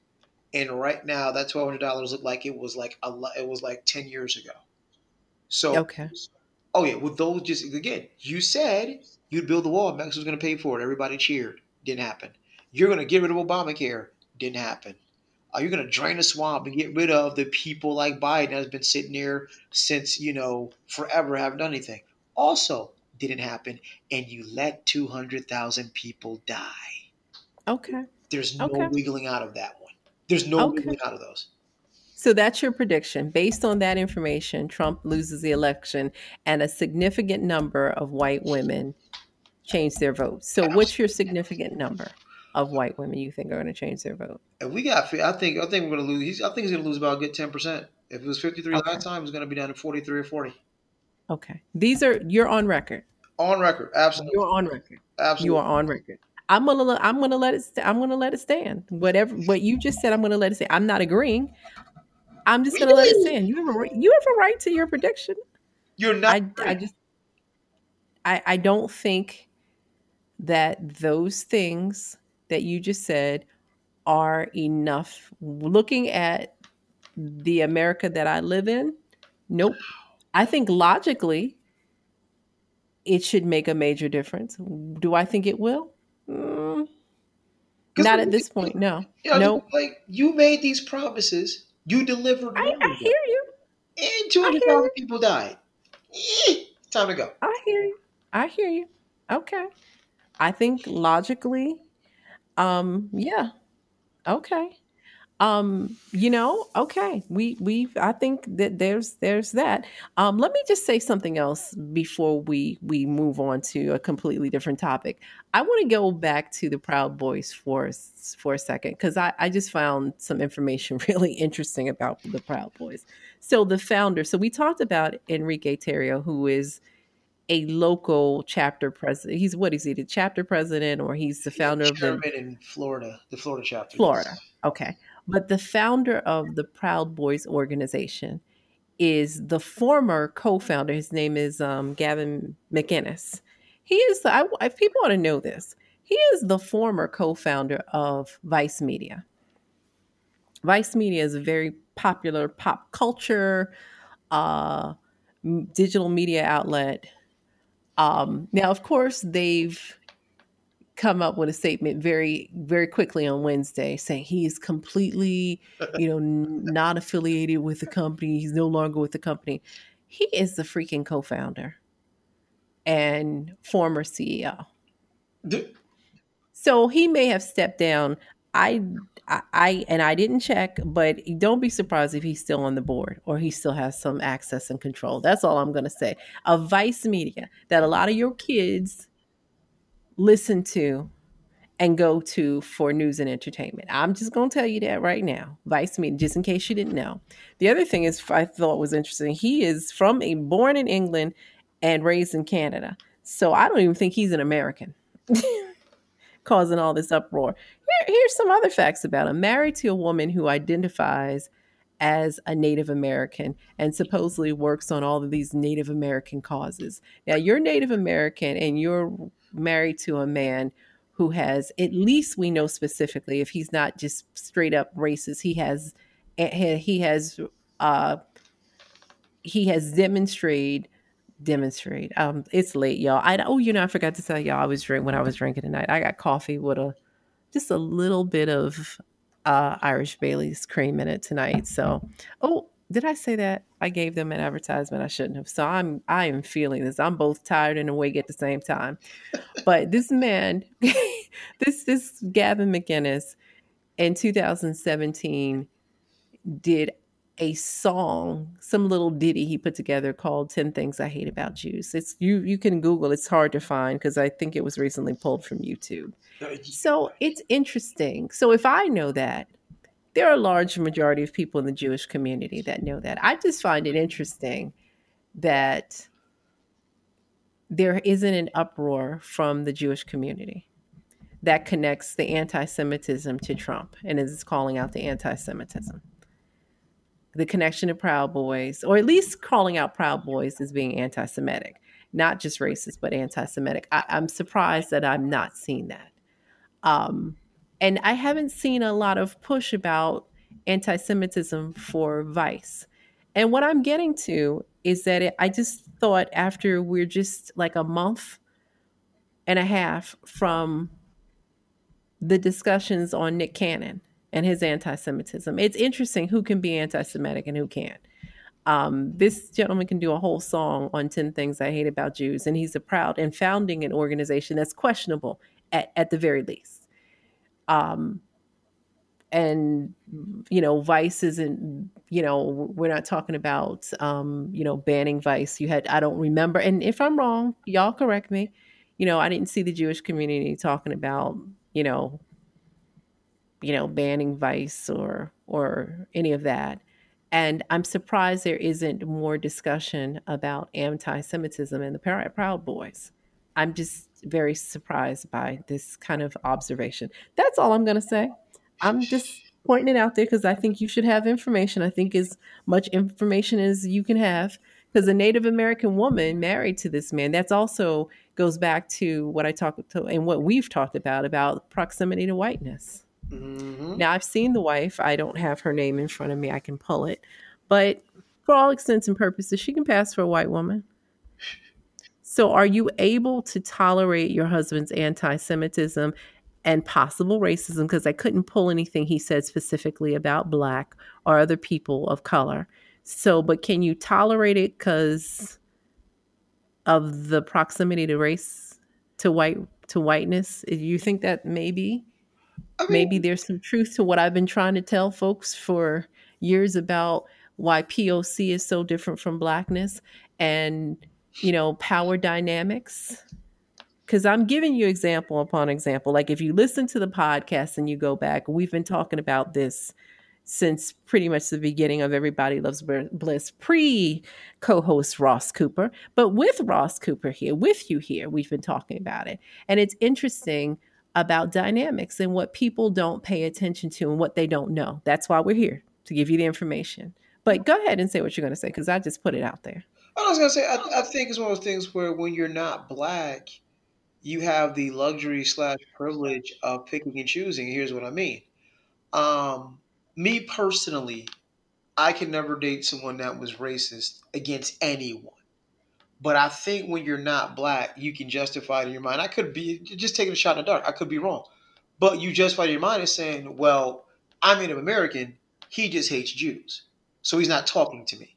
and right now that twelve hundred dollars looked like it was like a lo- it was like ten years ago. So, Okay. oh yeah, with those just again, you said you'd build the wall. Mexico was going to pay for it. Everybody cheered. Didn't happen. You're going to get rid of Obamacare. Didn't happen. Uh, Are you going to drain the swamp and get rid of the people like Biden that has been sitting there since, you know, forever, haven't done anything? Also, didn't happen. And you let 200,000 people die. Okay. There's no Okay. wiggling out of that one. There's no Okay. wiggling out of those. So that's your prediction. Based on that information, Trump loses the election and a significant number of white women change their vote. So what's your significant number of white women you think are going to change their vote? And we got, I think, I think we're going to lose. He's, I think he's going to lose about a good 10%. If it was 53 Okay. last time, it's going to be down to 43 or 40. Okay. These are you're on record. On record. Absolutely. You're on record. Absolutely. You are on record. I'm gonna I'm gonna let it st- I'm gonna let it stand. Whatever what you just said, I'm gonna let it stand. I'm not agreeing. I'm just gonna let it stand. You have a you have a right to your prediction. You're not. I, I just I, I don't think that those things that you just said are enough looking at the america that i live in nope i think logically it should make a major difference do i think it will Mm, not at this point no You know, no like you made these promises, you delivered. I, I hear you and two hundred thousand people died. Time to go. I hear you. I hear you. Okay. I think logically, um, yeah. Okay. Um, you know, okay. We we I think that there's there's that. Um, let me just say something else before we we move on to a completely different topic. I want to go back to the Proud Boys for for a second because I, I just found some information really interesting about the Proud Boys. So the founder, so we talked about Enrique Tarrio, who is a local chapter president. He's what is he, the chapter president, or he's the founder of the in Florida, the Florida chapter. Florida. Okay. But the founder of the Proud Boys organization is the former co-founder. His name is um, Gavin McInnes. He is. The, I, if people want to know this, he is the former co-founder of Vice Media. Vice Media is a very popular pop culture, uh, digital media outlet. Um, now, of course, they've come up with a statement very very quickly on Wednesday saying he's completely, you know, not affiliated with the company. He's no longer with the company. He is the freaking co-founder and former CEO. So he may have stepped down. I, I, I, and I didn't check, but don't be surprised if he's still on the board or he still has some access and control. That's all I'm going to say. A Vice Media that a lot of your kids listen to and go to for news and entertainment. I'm just going to tell you that right now. Vice Media, just in case you didn't know. The other thing is, I thought was interesting. He is from a born in England and raised in Canada. So I don't even think he's an American. causing all this uproar. Here, here's some other facts about him. Married to a woman who identifies as a Native American and supposedly works on all of these Native American causes. Now, you're Native American and you're married to a man who has, at least we know specifically, if he's not just straight up racist, he has, eh, he has, uh, he has demonstrated demonstrate. Um, it's late, y'all. I oh, you know, I forgot to tell y'all I was drink when I was drinking tonight. I got coffee with a just a little bit of uh, Irish Bailey's cream in it tonight. So, oh, did I say that? I gave them an advertisement. I shouldn't have. So I'm I am feeling this. I'm both tired and awake at the same time. But this man, this this Gavin McInnes, in 2017 did a song, some little ditty he put together called 10 Things I Hate About Jews. It's you you can Google, it's hard to find because I think it was recently pulled from YouTube. So it's interesting. So if I know that, there are a large majority of people in the Jewish community that know that. I just find it interesting that there isn't an uproar from the Jewish community that connects the anti Semitism to Trump and is calling out the anti Semitism the connection to Proud Boys, or at least calling out Proud Boys as being anti Semitic, not just racist, but anti Semitic. I'm surprised that I'm not seeing that. Um, and I haven't seen a lot of push about anti Semitism for Vice. And what I'm getting to is that it, I just thought after we're just like a month and a half from the discussions on Nick Cannon and his anti Semitism. It's interesting who can be anti Semitic and who can't. Um, this gentleman can do a whole song on 10 things I hate about Jews, and he's a proud and founding an organization that's questionable at, at the very least. Um, and you know vice isn't you know we're not talking about um you know banning vice you had i don't remember and if i'm wrong y'all correct me you know i didn't see the jewish community talking about you know you know, banning Vice or or any of that. And I'm surprised there isn't more discussion about anti-Semitism in the Proud Boys. I'm just very surprised by this kind of observation. That's all I'm going to say. I'm just pointing it out there because I think you should have information. I think as much information as you can have. Because a Native American woman married to this man, that's also goes back to what I talked to and what we've talked about about proximity to whiteness. Mm-hmm. Now, I've seen the wife. I don't have her name in front of me. I can pull it. But for all extents and purposes, she can pass for a white woman. So, are you able to tolerate your husband's anti Semitism and possible racism? Because I couldn't pull anything he said specifically about Black or other people of color. So, but can you tolerate it because of the proximity to race, to white, to whiteness? You think that maybe Mean, maybe there's some truth to what I've been trying to tell folks for years about why POC is so different from blackness and you know power dynamics. Because i'm giving you example upon example. Like if you listen to the podcast and you go back we've been talking about this since pretty much the beginning of everybody loves bliss pre co-host ross cooper. But with ross cooper here with you here we've been talking about it. And it's interesting about dynamics and what people don't pay attention to and what they don't know. That's why we're here to give you the information. But go ahead and say what you're going to say because I just put it out there. I was going to say, I, I, think it's one of those things where when you're not black, you have the luxury slash privilege of picking and choosing. Here's what I mean. Um, me personally, I can never date someone that was racist against anyone. But I think when you're not black, you can justify it in your mind. I could be just taking a shot in the dark. I could be wrong. But you justify your mind as saying, well, I'm Native American. He just hates Jews. So he's not talking to me.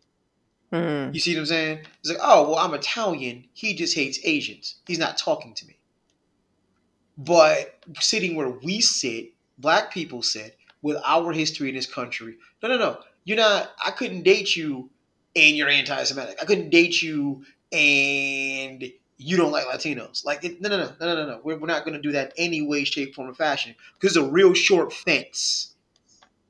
Mm. You see what I'm saying? It's like, oh, well, I'm Italian. He just hates Asians. He's not talking to me. But sitting where we sit, black people sit, with our history in this country, no, no, no. You're not, I couldn't date you and you're anti Semitic. I couldn't date you and you don't like Latinos. Like, it, no, no, no, no, no, no. We're, we're not going to do that any way, shape, form, or fashion because it's a real short fence.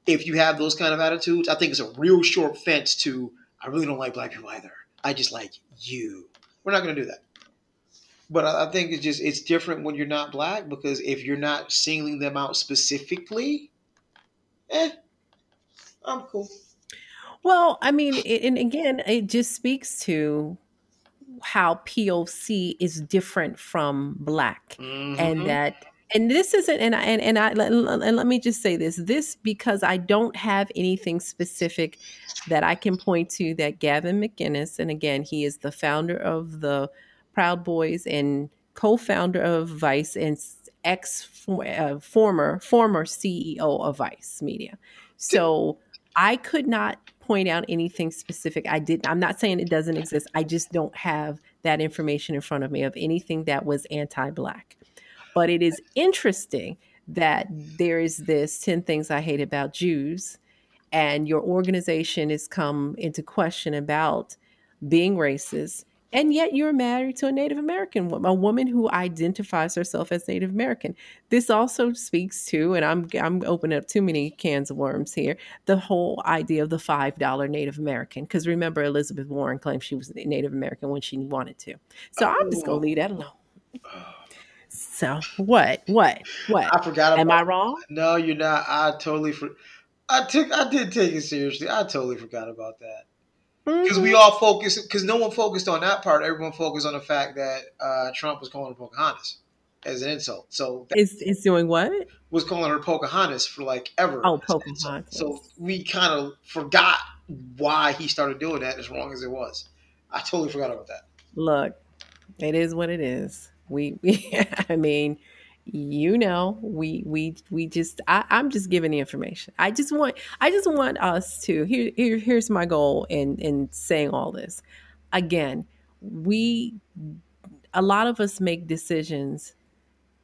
If you have those kind of attitudes, I think it's a real short fence to, I really don't like black people either. I just like you. We're not going to do that. But I, I think it's just it's different when you're not black because if you're not singling them out specifically, eh, I'm cool. Well, I mean, and again, it just speaks to how POC is different from black, and Mm-hmm. that and this isn't and I, and and I and let me just say this this because I don't have anything specific that I can point to that Gavin McInnes and again he is the founder of the Proud Boys and co-founder of Vice and ex uh, former former CEO of Vice Media. So I could not point out anything specific. I did. I'm not saying it doesn't exist. I just don't have that information in front of me of anything that was anti-black. But it is interesting that there is this 10 things I hate about Jews and your organization has come into question about being racist and yet you're married to a Native American woman, a woman who identifies herself as Native American. This also speaks to, and I'm I'm opening up too many cans of worms here, the whole idea of the five dollar Native American. Because remember, Elizabeth Warren claimed she was Native American when she wanted to. So I'm just gonna Oh, leave that alone. So what? What? What? I forgot Am. I wrong? No, you're not. I totally. For, I took. I did take it seriously. I totally forgot about that because we Mhm. all focused. Because no one focused on that part. Everyone focused on the fact that uh, Trump was calling her Pocahontas as an insult. So Is is doing what? was calling her Pocahontas for like ever Oh, as an insult. So we kind of forgot why he started doing that as wrong as it was. I totally forgot about that. Look, it is what it is. We, we I mean, you know, we we we just I, I'm just giving the information. I just want I just want us to here, here here's my goal in in saying all this. Again, we a lot of us make decisions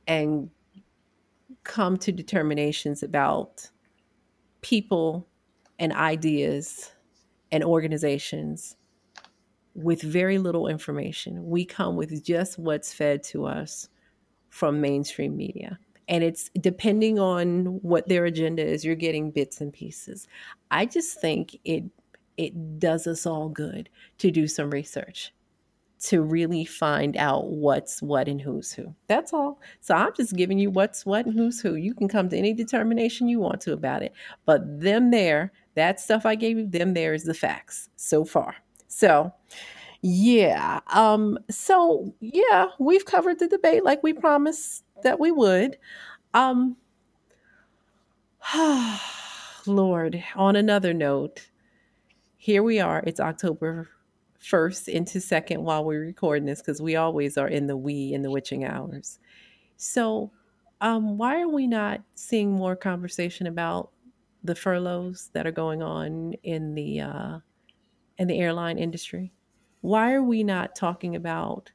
and come to determinations about people and ideas and organizations with very little information. We come with just what's fed to us from mainstream media. And it's depending on what their agenda is, you're getting bits and pieces. I just think it it does us all good to do some research to really find out what's what and who's who. That's all. So I'm just giving you what's what and who's who. You can come to any determination you want to about it. But them there, that stuff I gave you, them there is the facts so far. So yeah. Um, so yeah, we've covered the debate like we promised that we would. Um Lord, on another note, here we are. It's October 1st into 2nd while we're recording this because we always are in the wee in the witching hours. So um why are we not seeing more conversation about the furloughs that are going on in the uh in the airline industry? Why are we not talking about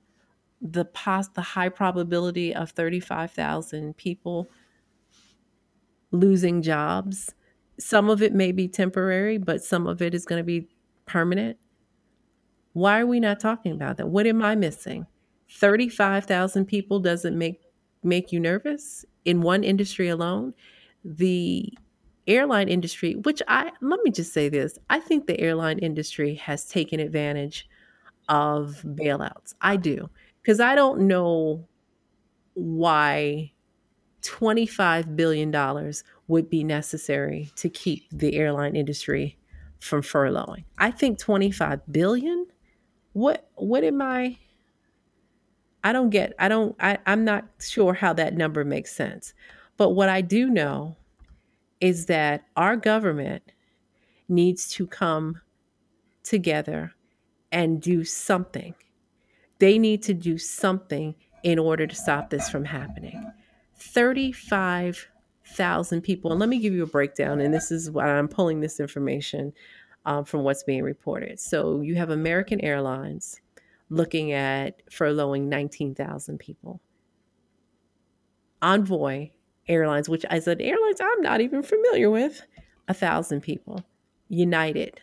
the pos- the high probability of 35,000 people losing jobs? Some of it may be temporary, but some of it is going to be permanent. Why are we not talking about that? What am I missing? 35,000 people doesn't make make you nervous in one industry alone? The airline industry, which I let me just say this, I think the airline industry has taken advantage of bailouts. I do. Because I don't know why $25 billion would be necessary to keep the airline industry from furloughing. I think 25 billion? What what am I I don't get I don't I, I'm not sure how that number makes sense. But what I do know is that our government needs to come together and do something They need to do something in order to stop this from happening. 35,000 people. And let me give you a breakdown. And this is why I'm pulling this information um, from what's being reported. So you have American Airlines looking at furloughing 19,000 people. Envoy Airlines, which I said airlines I'm not even familiar with, a thousand people. United,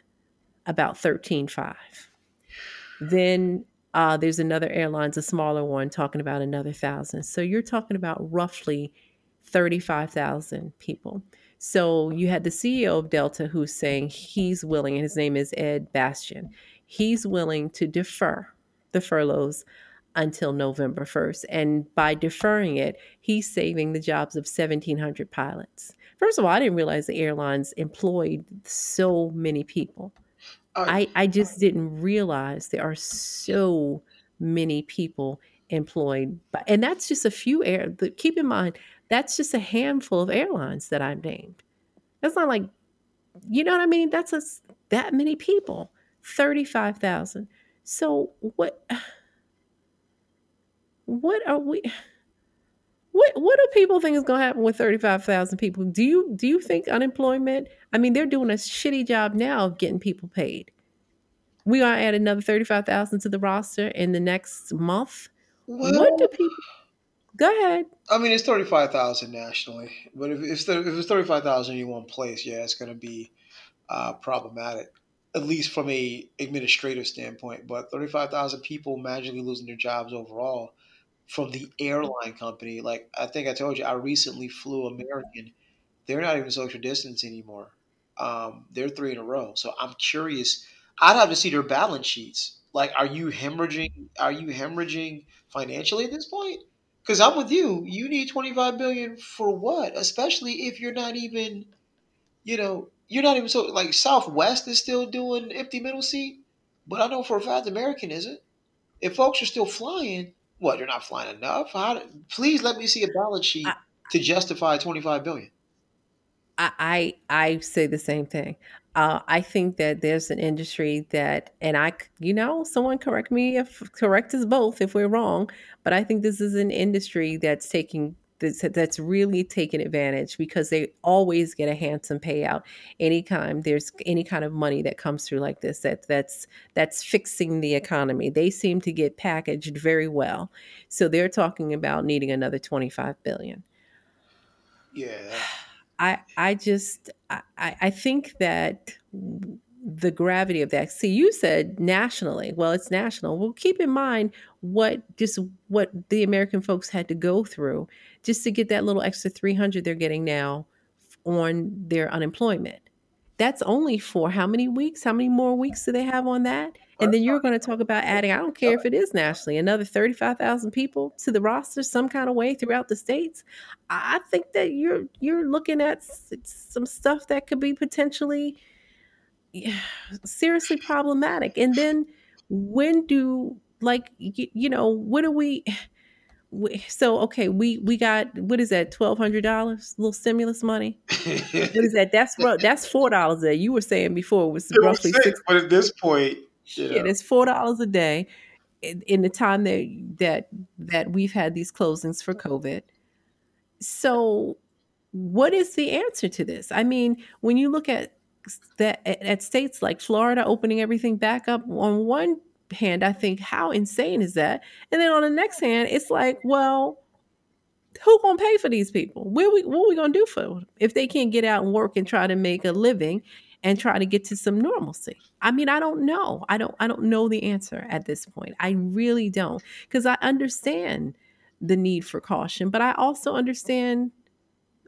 about 13.5. Then uh, there's another airlines, a smaller one, talking about another thousand. So you're talking about roughly 35,000 people. So you had the CEO of Delta who's saying he's willing, and his name is Ed Bastian, he's willing to defer the furloughs until November 1st. And by deferring it, he's saving the jobs of 1,700 pilots. First of all, I didn't realize the airlines employed so many people. Uh, I, I just didn't realize there are so many people employed. By, and that's just a few air. Keep in mind, that's just a handful of airlines that I've named. That's not like, you know what I mean? That's a, that many people. 35,000. So what what are we what what do people think is going to happen with 35,000 people? Do you do you think unemployment? I mean, they're doing a shitty job now of getting people paid. We are add another 35,000 to the roster in the next month. well, what do people Go ahead. I mean, it's thirty five thousand nationally, but if if, if it's thirty five thousand in one place, yeah, it's going to be uh, problematic, at least from a administrative standpoint. But thirty five thousand people magically losing their jobs overall from the airline company. Like I think I told you, I recently flew American. They're not even social distance anymore. Um, they're three in a row. So I'm curious. I'd have to see their balance sheets. Like, are you hemorrhaging? Are you hemorrhaging financially at this point? Because I'm with you. You need 25 billion for what? Especially if you're not even, you know, you're not even so like Southwest is still doing empty middle seat, but I know for a fact American isn't. If folks are still flying, what? You're not flying enough. How? Please let me see a balance sheet I, to justify 25 billion. I I, I say the same thing. Uh, I think that there's an industry that, and I, you know, someone correct me if correct us both if we're wrong, but I think this is an industry that's taking that's, that's really taking advantage because they always get a handsome payout anytime there's any kind of money that comes through like this that that's that's fixing the economy. They seem to get packaged very well. So they're talking about needing another 25 billion. Yeah. I I just I, I think that the gravity of that. See, you said nationally. Well, it's national. Well, keep in mind what just what the American folks had to go through just to get that little extra 300 they're getting now on their unemployment. That's only for how many weeks? How many more weeks do they have on that? And then you're going to talk about adding, I don't care if it is nationally, another 35,000 people to the roster some kind of way throughout the states. I think that you're you're looking at some stuff that could be potentially seriously problematic. And then when do like you, you know, what do we so okay, we we got what is that, twelve hundred dollars, little stimulus money? What is that? That's that's four dollars a day. You were saying before it was It was roughly six, six but at this point, you shit, it's four dollars a day in, in the time that that that we've had these closings for COVID. So, what is the answer to this? I mean, when you look at that at, at states like Florida opening everything back up, on one hand, I think how insane is that? And then on the next hand, it's like, well, who gonna pay for these people? Where we what we gonna do for them if they can't get out and work and try to make a living and try to get to some normalcy? I mean, I don't know. I don't I don't know the answer at this point. I really don't because I understand the need for caution, but I also understand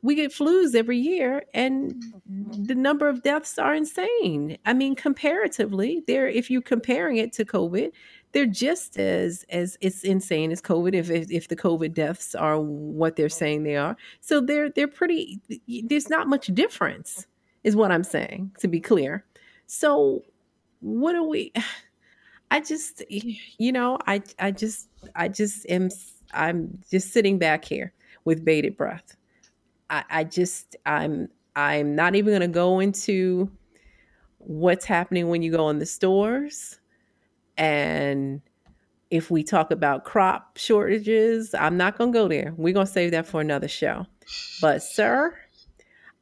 we get flus every year and mm-hmm. the number of deaths are insane. I mean, comparatively, they're if you're comparing it to COVID, they're just as as it's insane as COVID if if, if the COVID deaths are what they're mm-hmm. saying they are. So they're they're pretty there's not much difference mm-hmm. is what I'm saying to be clear. So what do we I just you know, I I just I just am I'm just sitting back here with bated breath. I, I just I'm I'm not even gonna go into what's happening when you go in the stores and if we talk about crop shortages, I'm not gonna go there. We're gonna save that for another show. But sir,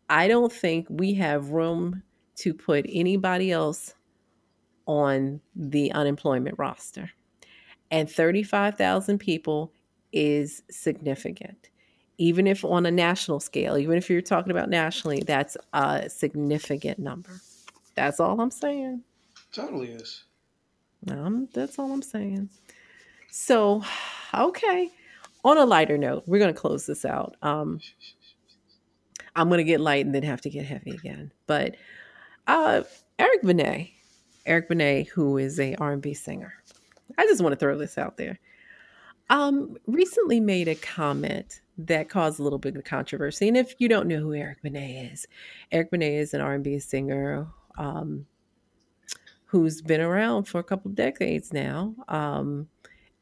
I don't think we have room to put anybody else on the unemployment roster. And 35,000 people is significant. Even if on a national scale, even if you're talking about nationally, that's a significant number. That's all I'm saying. totally is. Um, that's all I'm saying. So, okay. On a lighter note, we're going to close this out. Um, I'm going to get light and then have to get heavy again. But uh, Eric Benet, Eric Benet, who is a R&B singer, I just want to throw this out there. um, recently made a comment that caused a little bit of controversy. And if you don't know who Eric Benet is, Eric Benet is an R&B singer um, who's been around for a couple of decades now. Um,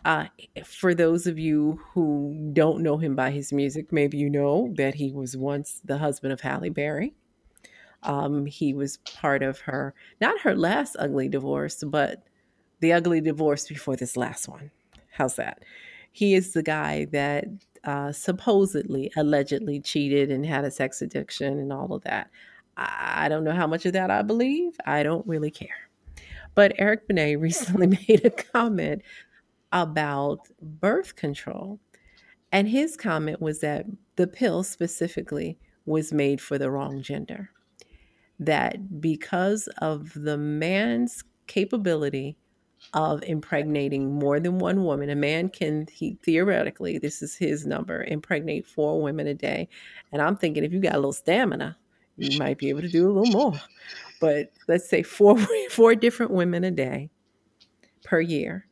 uh, for those of you who don't know him by his music, maybe you know that he was once the husband of Halle Berry. Um, he was part of her, not her last ugly divorce, but the ugly divorce before this last one. How's that? He is the guy that uh, supposedly, allegedly cheated and had a sex addiction and all of that. I don't know how much of that I believe. I don't really care. But Eric Benet recently made a comment about birth control. And his comment was that the pill specifically was made for the wrong gender. That because of the man's capability of impregnating more than one woman, a man can, he theoretically, this is his number, impregnate four women a day. And I'm thinking if you got a little stamina, you might be able to do a little more. But let's say four four different women a day per year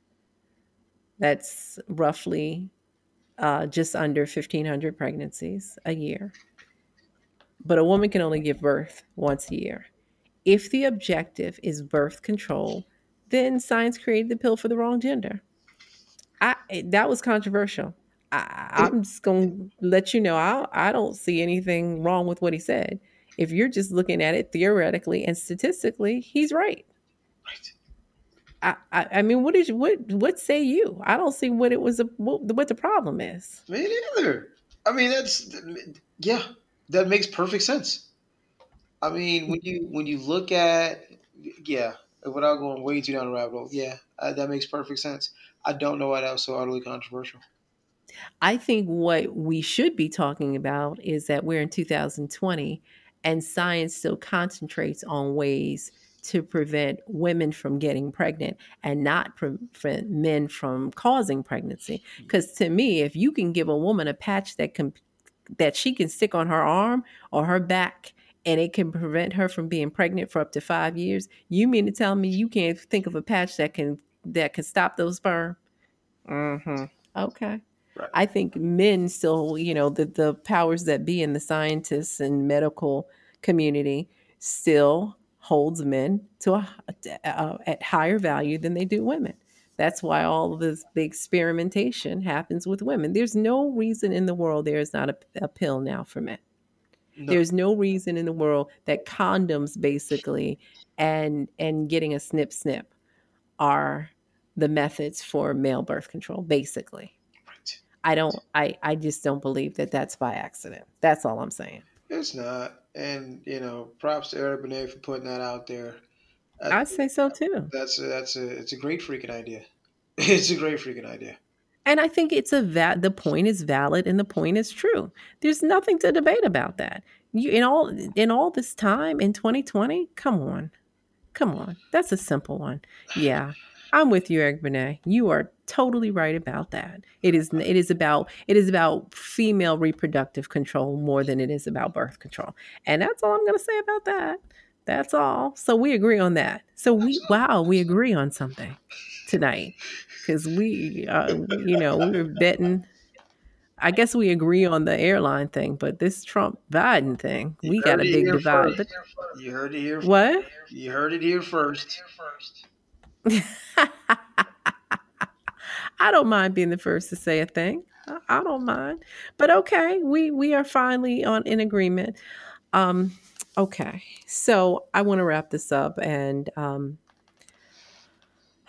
that's roughly uh, just under 1,500 pregnancies a year. But a woman can only give birth once a year. If the objective is birth control, then science created the pill for the wrong gender. I, that was controversial. I, am just going to let you know I, I don't see anything wrong with what he said. If you're just looking at it theoretically and statistically, he's right. Right. I, I, I mean, what is what what say you? I don't see what it was. What, what the problem is. Me neither. I mean, that's yeah, that makes perfect sense. I mean, when you when you look at yeah, without going way too down the rabbit hole, yeah, uh, that makes perfect sense. I don't know why that was so utterly controversial. I think what we should be talking about is that we're in 2020 and science still concentrates on ways to prevent women from getting pregnant and not prevent men from causing pregnancy. Because to me, if you can give a woman a patch that can that she can stick on her arm or her back and it can prevent her from being pregnant for up to five years, you mean to tell me you can't think of a patch that can that can stop those sperm? Mm-hmm. Okay. Right. I think men still, you know, the, the powers that be in the scientists and medical community still holds men to a, uh, at higher value than they do women. That's why all of this the experimentation happens with women. There's no reason in the world there is not a, a pill now for men. No. There's no reason in the world that condoms basically and and getting a snip snip are the methods for male birth control basically. Right. I don't I I just don't believe that that's by accident. That's all I'm saying. It's not and you know, props to Eric Benet for putting that out there. I'd say so too. That's a, that's a it's a great freaking idea. It's a great freaking idea. And I think it's a va- the point is valid and the point is true. There's nothing to debate about that. You in all in all this time in 2020, come on. Come on. That's a simple one. Yeah. I'm with you, Eric Benet. You are totally right about that. It is it is about it is about female reproductive control more than it is about birth control. And that's all I'm going to say about that. That's all. So we agree on that. So we wow, we agree on something tonight cuz we uh, you know, we were betting I guess we agree on the airline thing, but this Trump Biden thing, you we got a big divide. But you heard it here. What? You heard it here first. I don't mind being the first to say a thing. I, don't mind. But okay, we we are finally on in agreement. Um, okay, so I want to wrap this up, and um,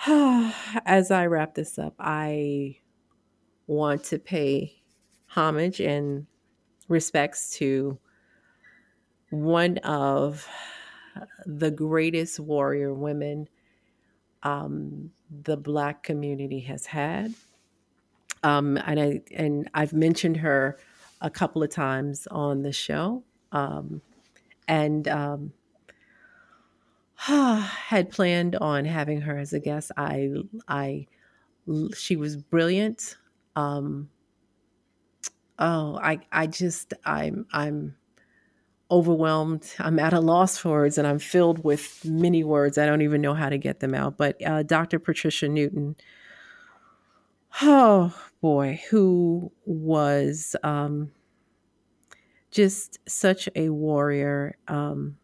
as I wrap this up, I want to pay homage and respects to one of the greatest warrior women um, the Black community has had. Um, and I and I've mentioned her a couple of times on the show, um, and um, had planned on having her as a guest. I I she was brilliant. Um, oh, I I just I'm I'm overwhelmed. I'm at a loss for words and I'm filled with many words. I don't even know how to get them out. But uh, Dr. Patricia Newton, oh boy, who was um, just such a warrior um,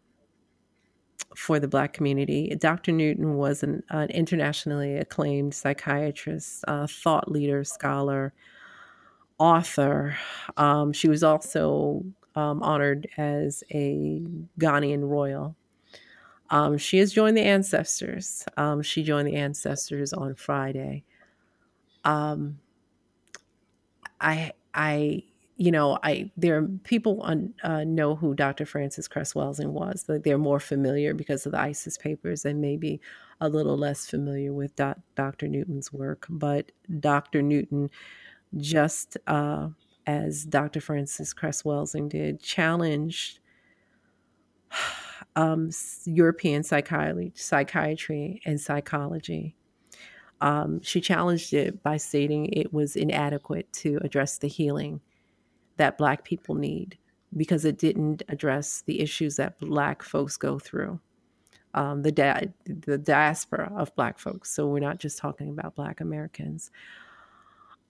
for the Black community. Dr. Newton was an, an internationally acclaimed psychiatrist, uh, thought leader, scholar, author. Um, she was also um, honored as a Ghanaian royal. Um, she has joined the ancestors. Um, she joined the ancestors on Friday. Um, I, I, you know, I there are people on, uh, know who Dr. Frances Cress Welsing was. They're more familiar because of the ISIS papers, and maybe a little less familiar with Dr. Newton's work. But Dr. Newton, just uh, as Dr. Frances Cress Welsing did, challenged um, European psychiatry, psychiatry and psychology. Um, she challenged it by stating it was inadequate to address the healing that Black people need because it didn't address the issues that Black folks go through. Um, the, di- the diaspora of Black folks. So we're not just talking about Black Americans.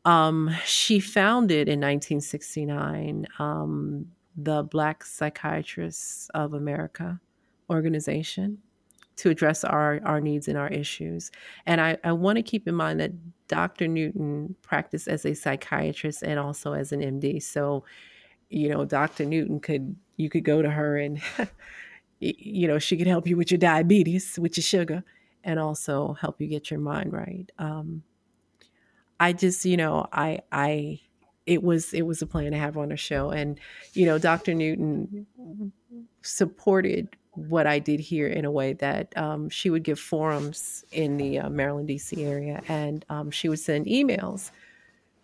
Um, she founded in 1969 um, the Black Psychiatrists of America organization to address our, our needs and our issues. And I, I want to keep in mind that Dr. Newton practiced as a psychiatrist and also as an MD. So, you know, Dr. Newton could, you could go to her and, you know, she could help you with your diabetes, with your sugar, and also help you get your mind right. Um, I just, you know, I, I, it was, it was a plan to have on a show. And, you know, Dr. Newton supported what I did here in a way that um, she would give forums in the uh, Maryland, D.C. area, and um, she would send emails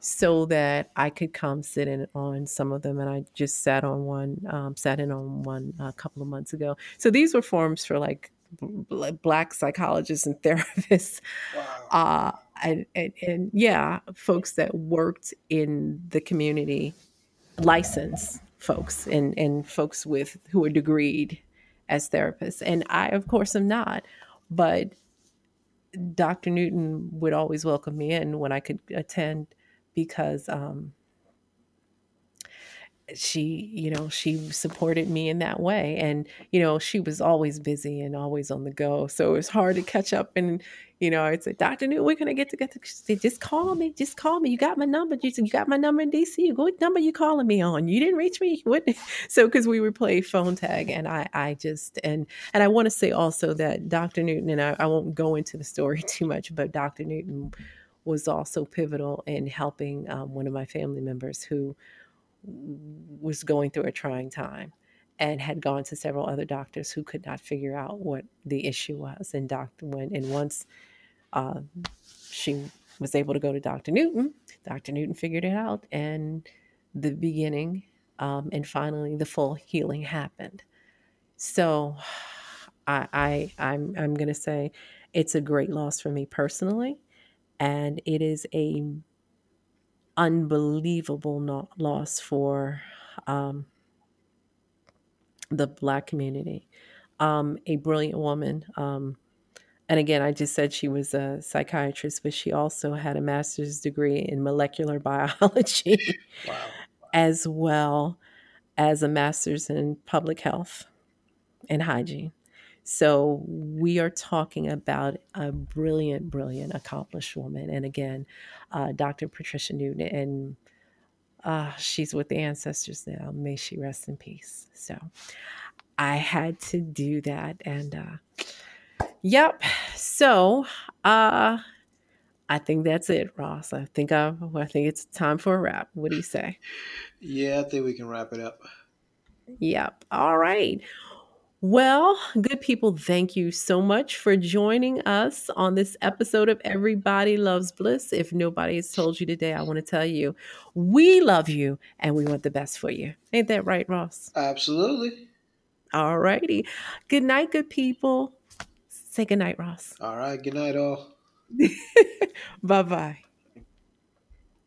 so that I could come sit in on some of them. And I just sat on one, um, sat in on one a couple of months ago. So these were forums for like b- black psychologists and therapists. Wow. Uh, and, and, and yeah, folks that worked in the community, licensed folks and, and folks with who are degreed as therapists. And I, of course, am not. But Dr. Newton would always welcome me in when I could attend because um, she, you know, she supported me in that way. And, you know, she was always busy and always on the go. So it was hard to catch up and, you know, I'd say, Dr. Newton, we're gonna get together. Say, just call me, just call me. You got my number. You, said, you got my number in DC. What number you calling me on? You didn't reach me. What? So because we would play phone tag, and I, I just and and I want to say also that Dr. Newton and I, I won't go into the story too much, but Dr. Newton was also pivotal in helping um, one of my family members who was going through a trying time and had gone to several other doctors who could not figure out what the issue was. And doctor went and once uh, she was able to go to Dr. Newton, Dr. Newton figured it out, and the beginning um, and finally the full healing happened. So I, I I'm I'm gonna say it's a great loss for me personally, and it is a unbelievable no- loss for um, the Black community. Um, a brilliant woman. Um, and again, I just said she was a psychiatrist, but she also had a master's degree in molecular biology, wow. as well as a master's in public health and hygiene. So we are talking about a brilliant, brilliant, accomplished woman. And again, uh, Dr. Patricia Newton, and uh, she's with the ancestors now. May she rest in peace. So I had to do that. And uh, yep. So uh, I think that's it, Ross. I think I, I think it's time for a wrap. What do you say? Yeah, I think we can wrap it up. Yep. All right. Well, good people, thank you so much for joining us on this episode of Everybody Loves Bliss. If nobody has told you today, I want to tell you we love you and we want the best for you. Ain't that right, Ross? Absolutely. All righty. Good night, good people. Say good night, Ross. All right. Good night, all. bye bye.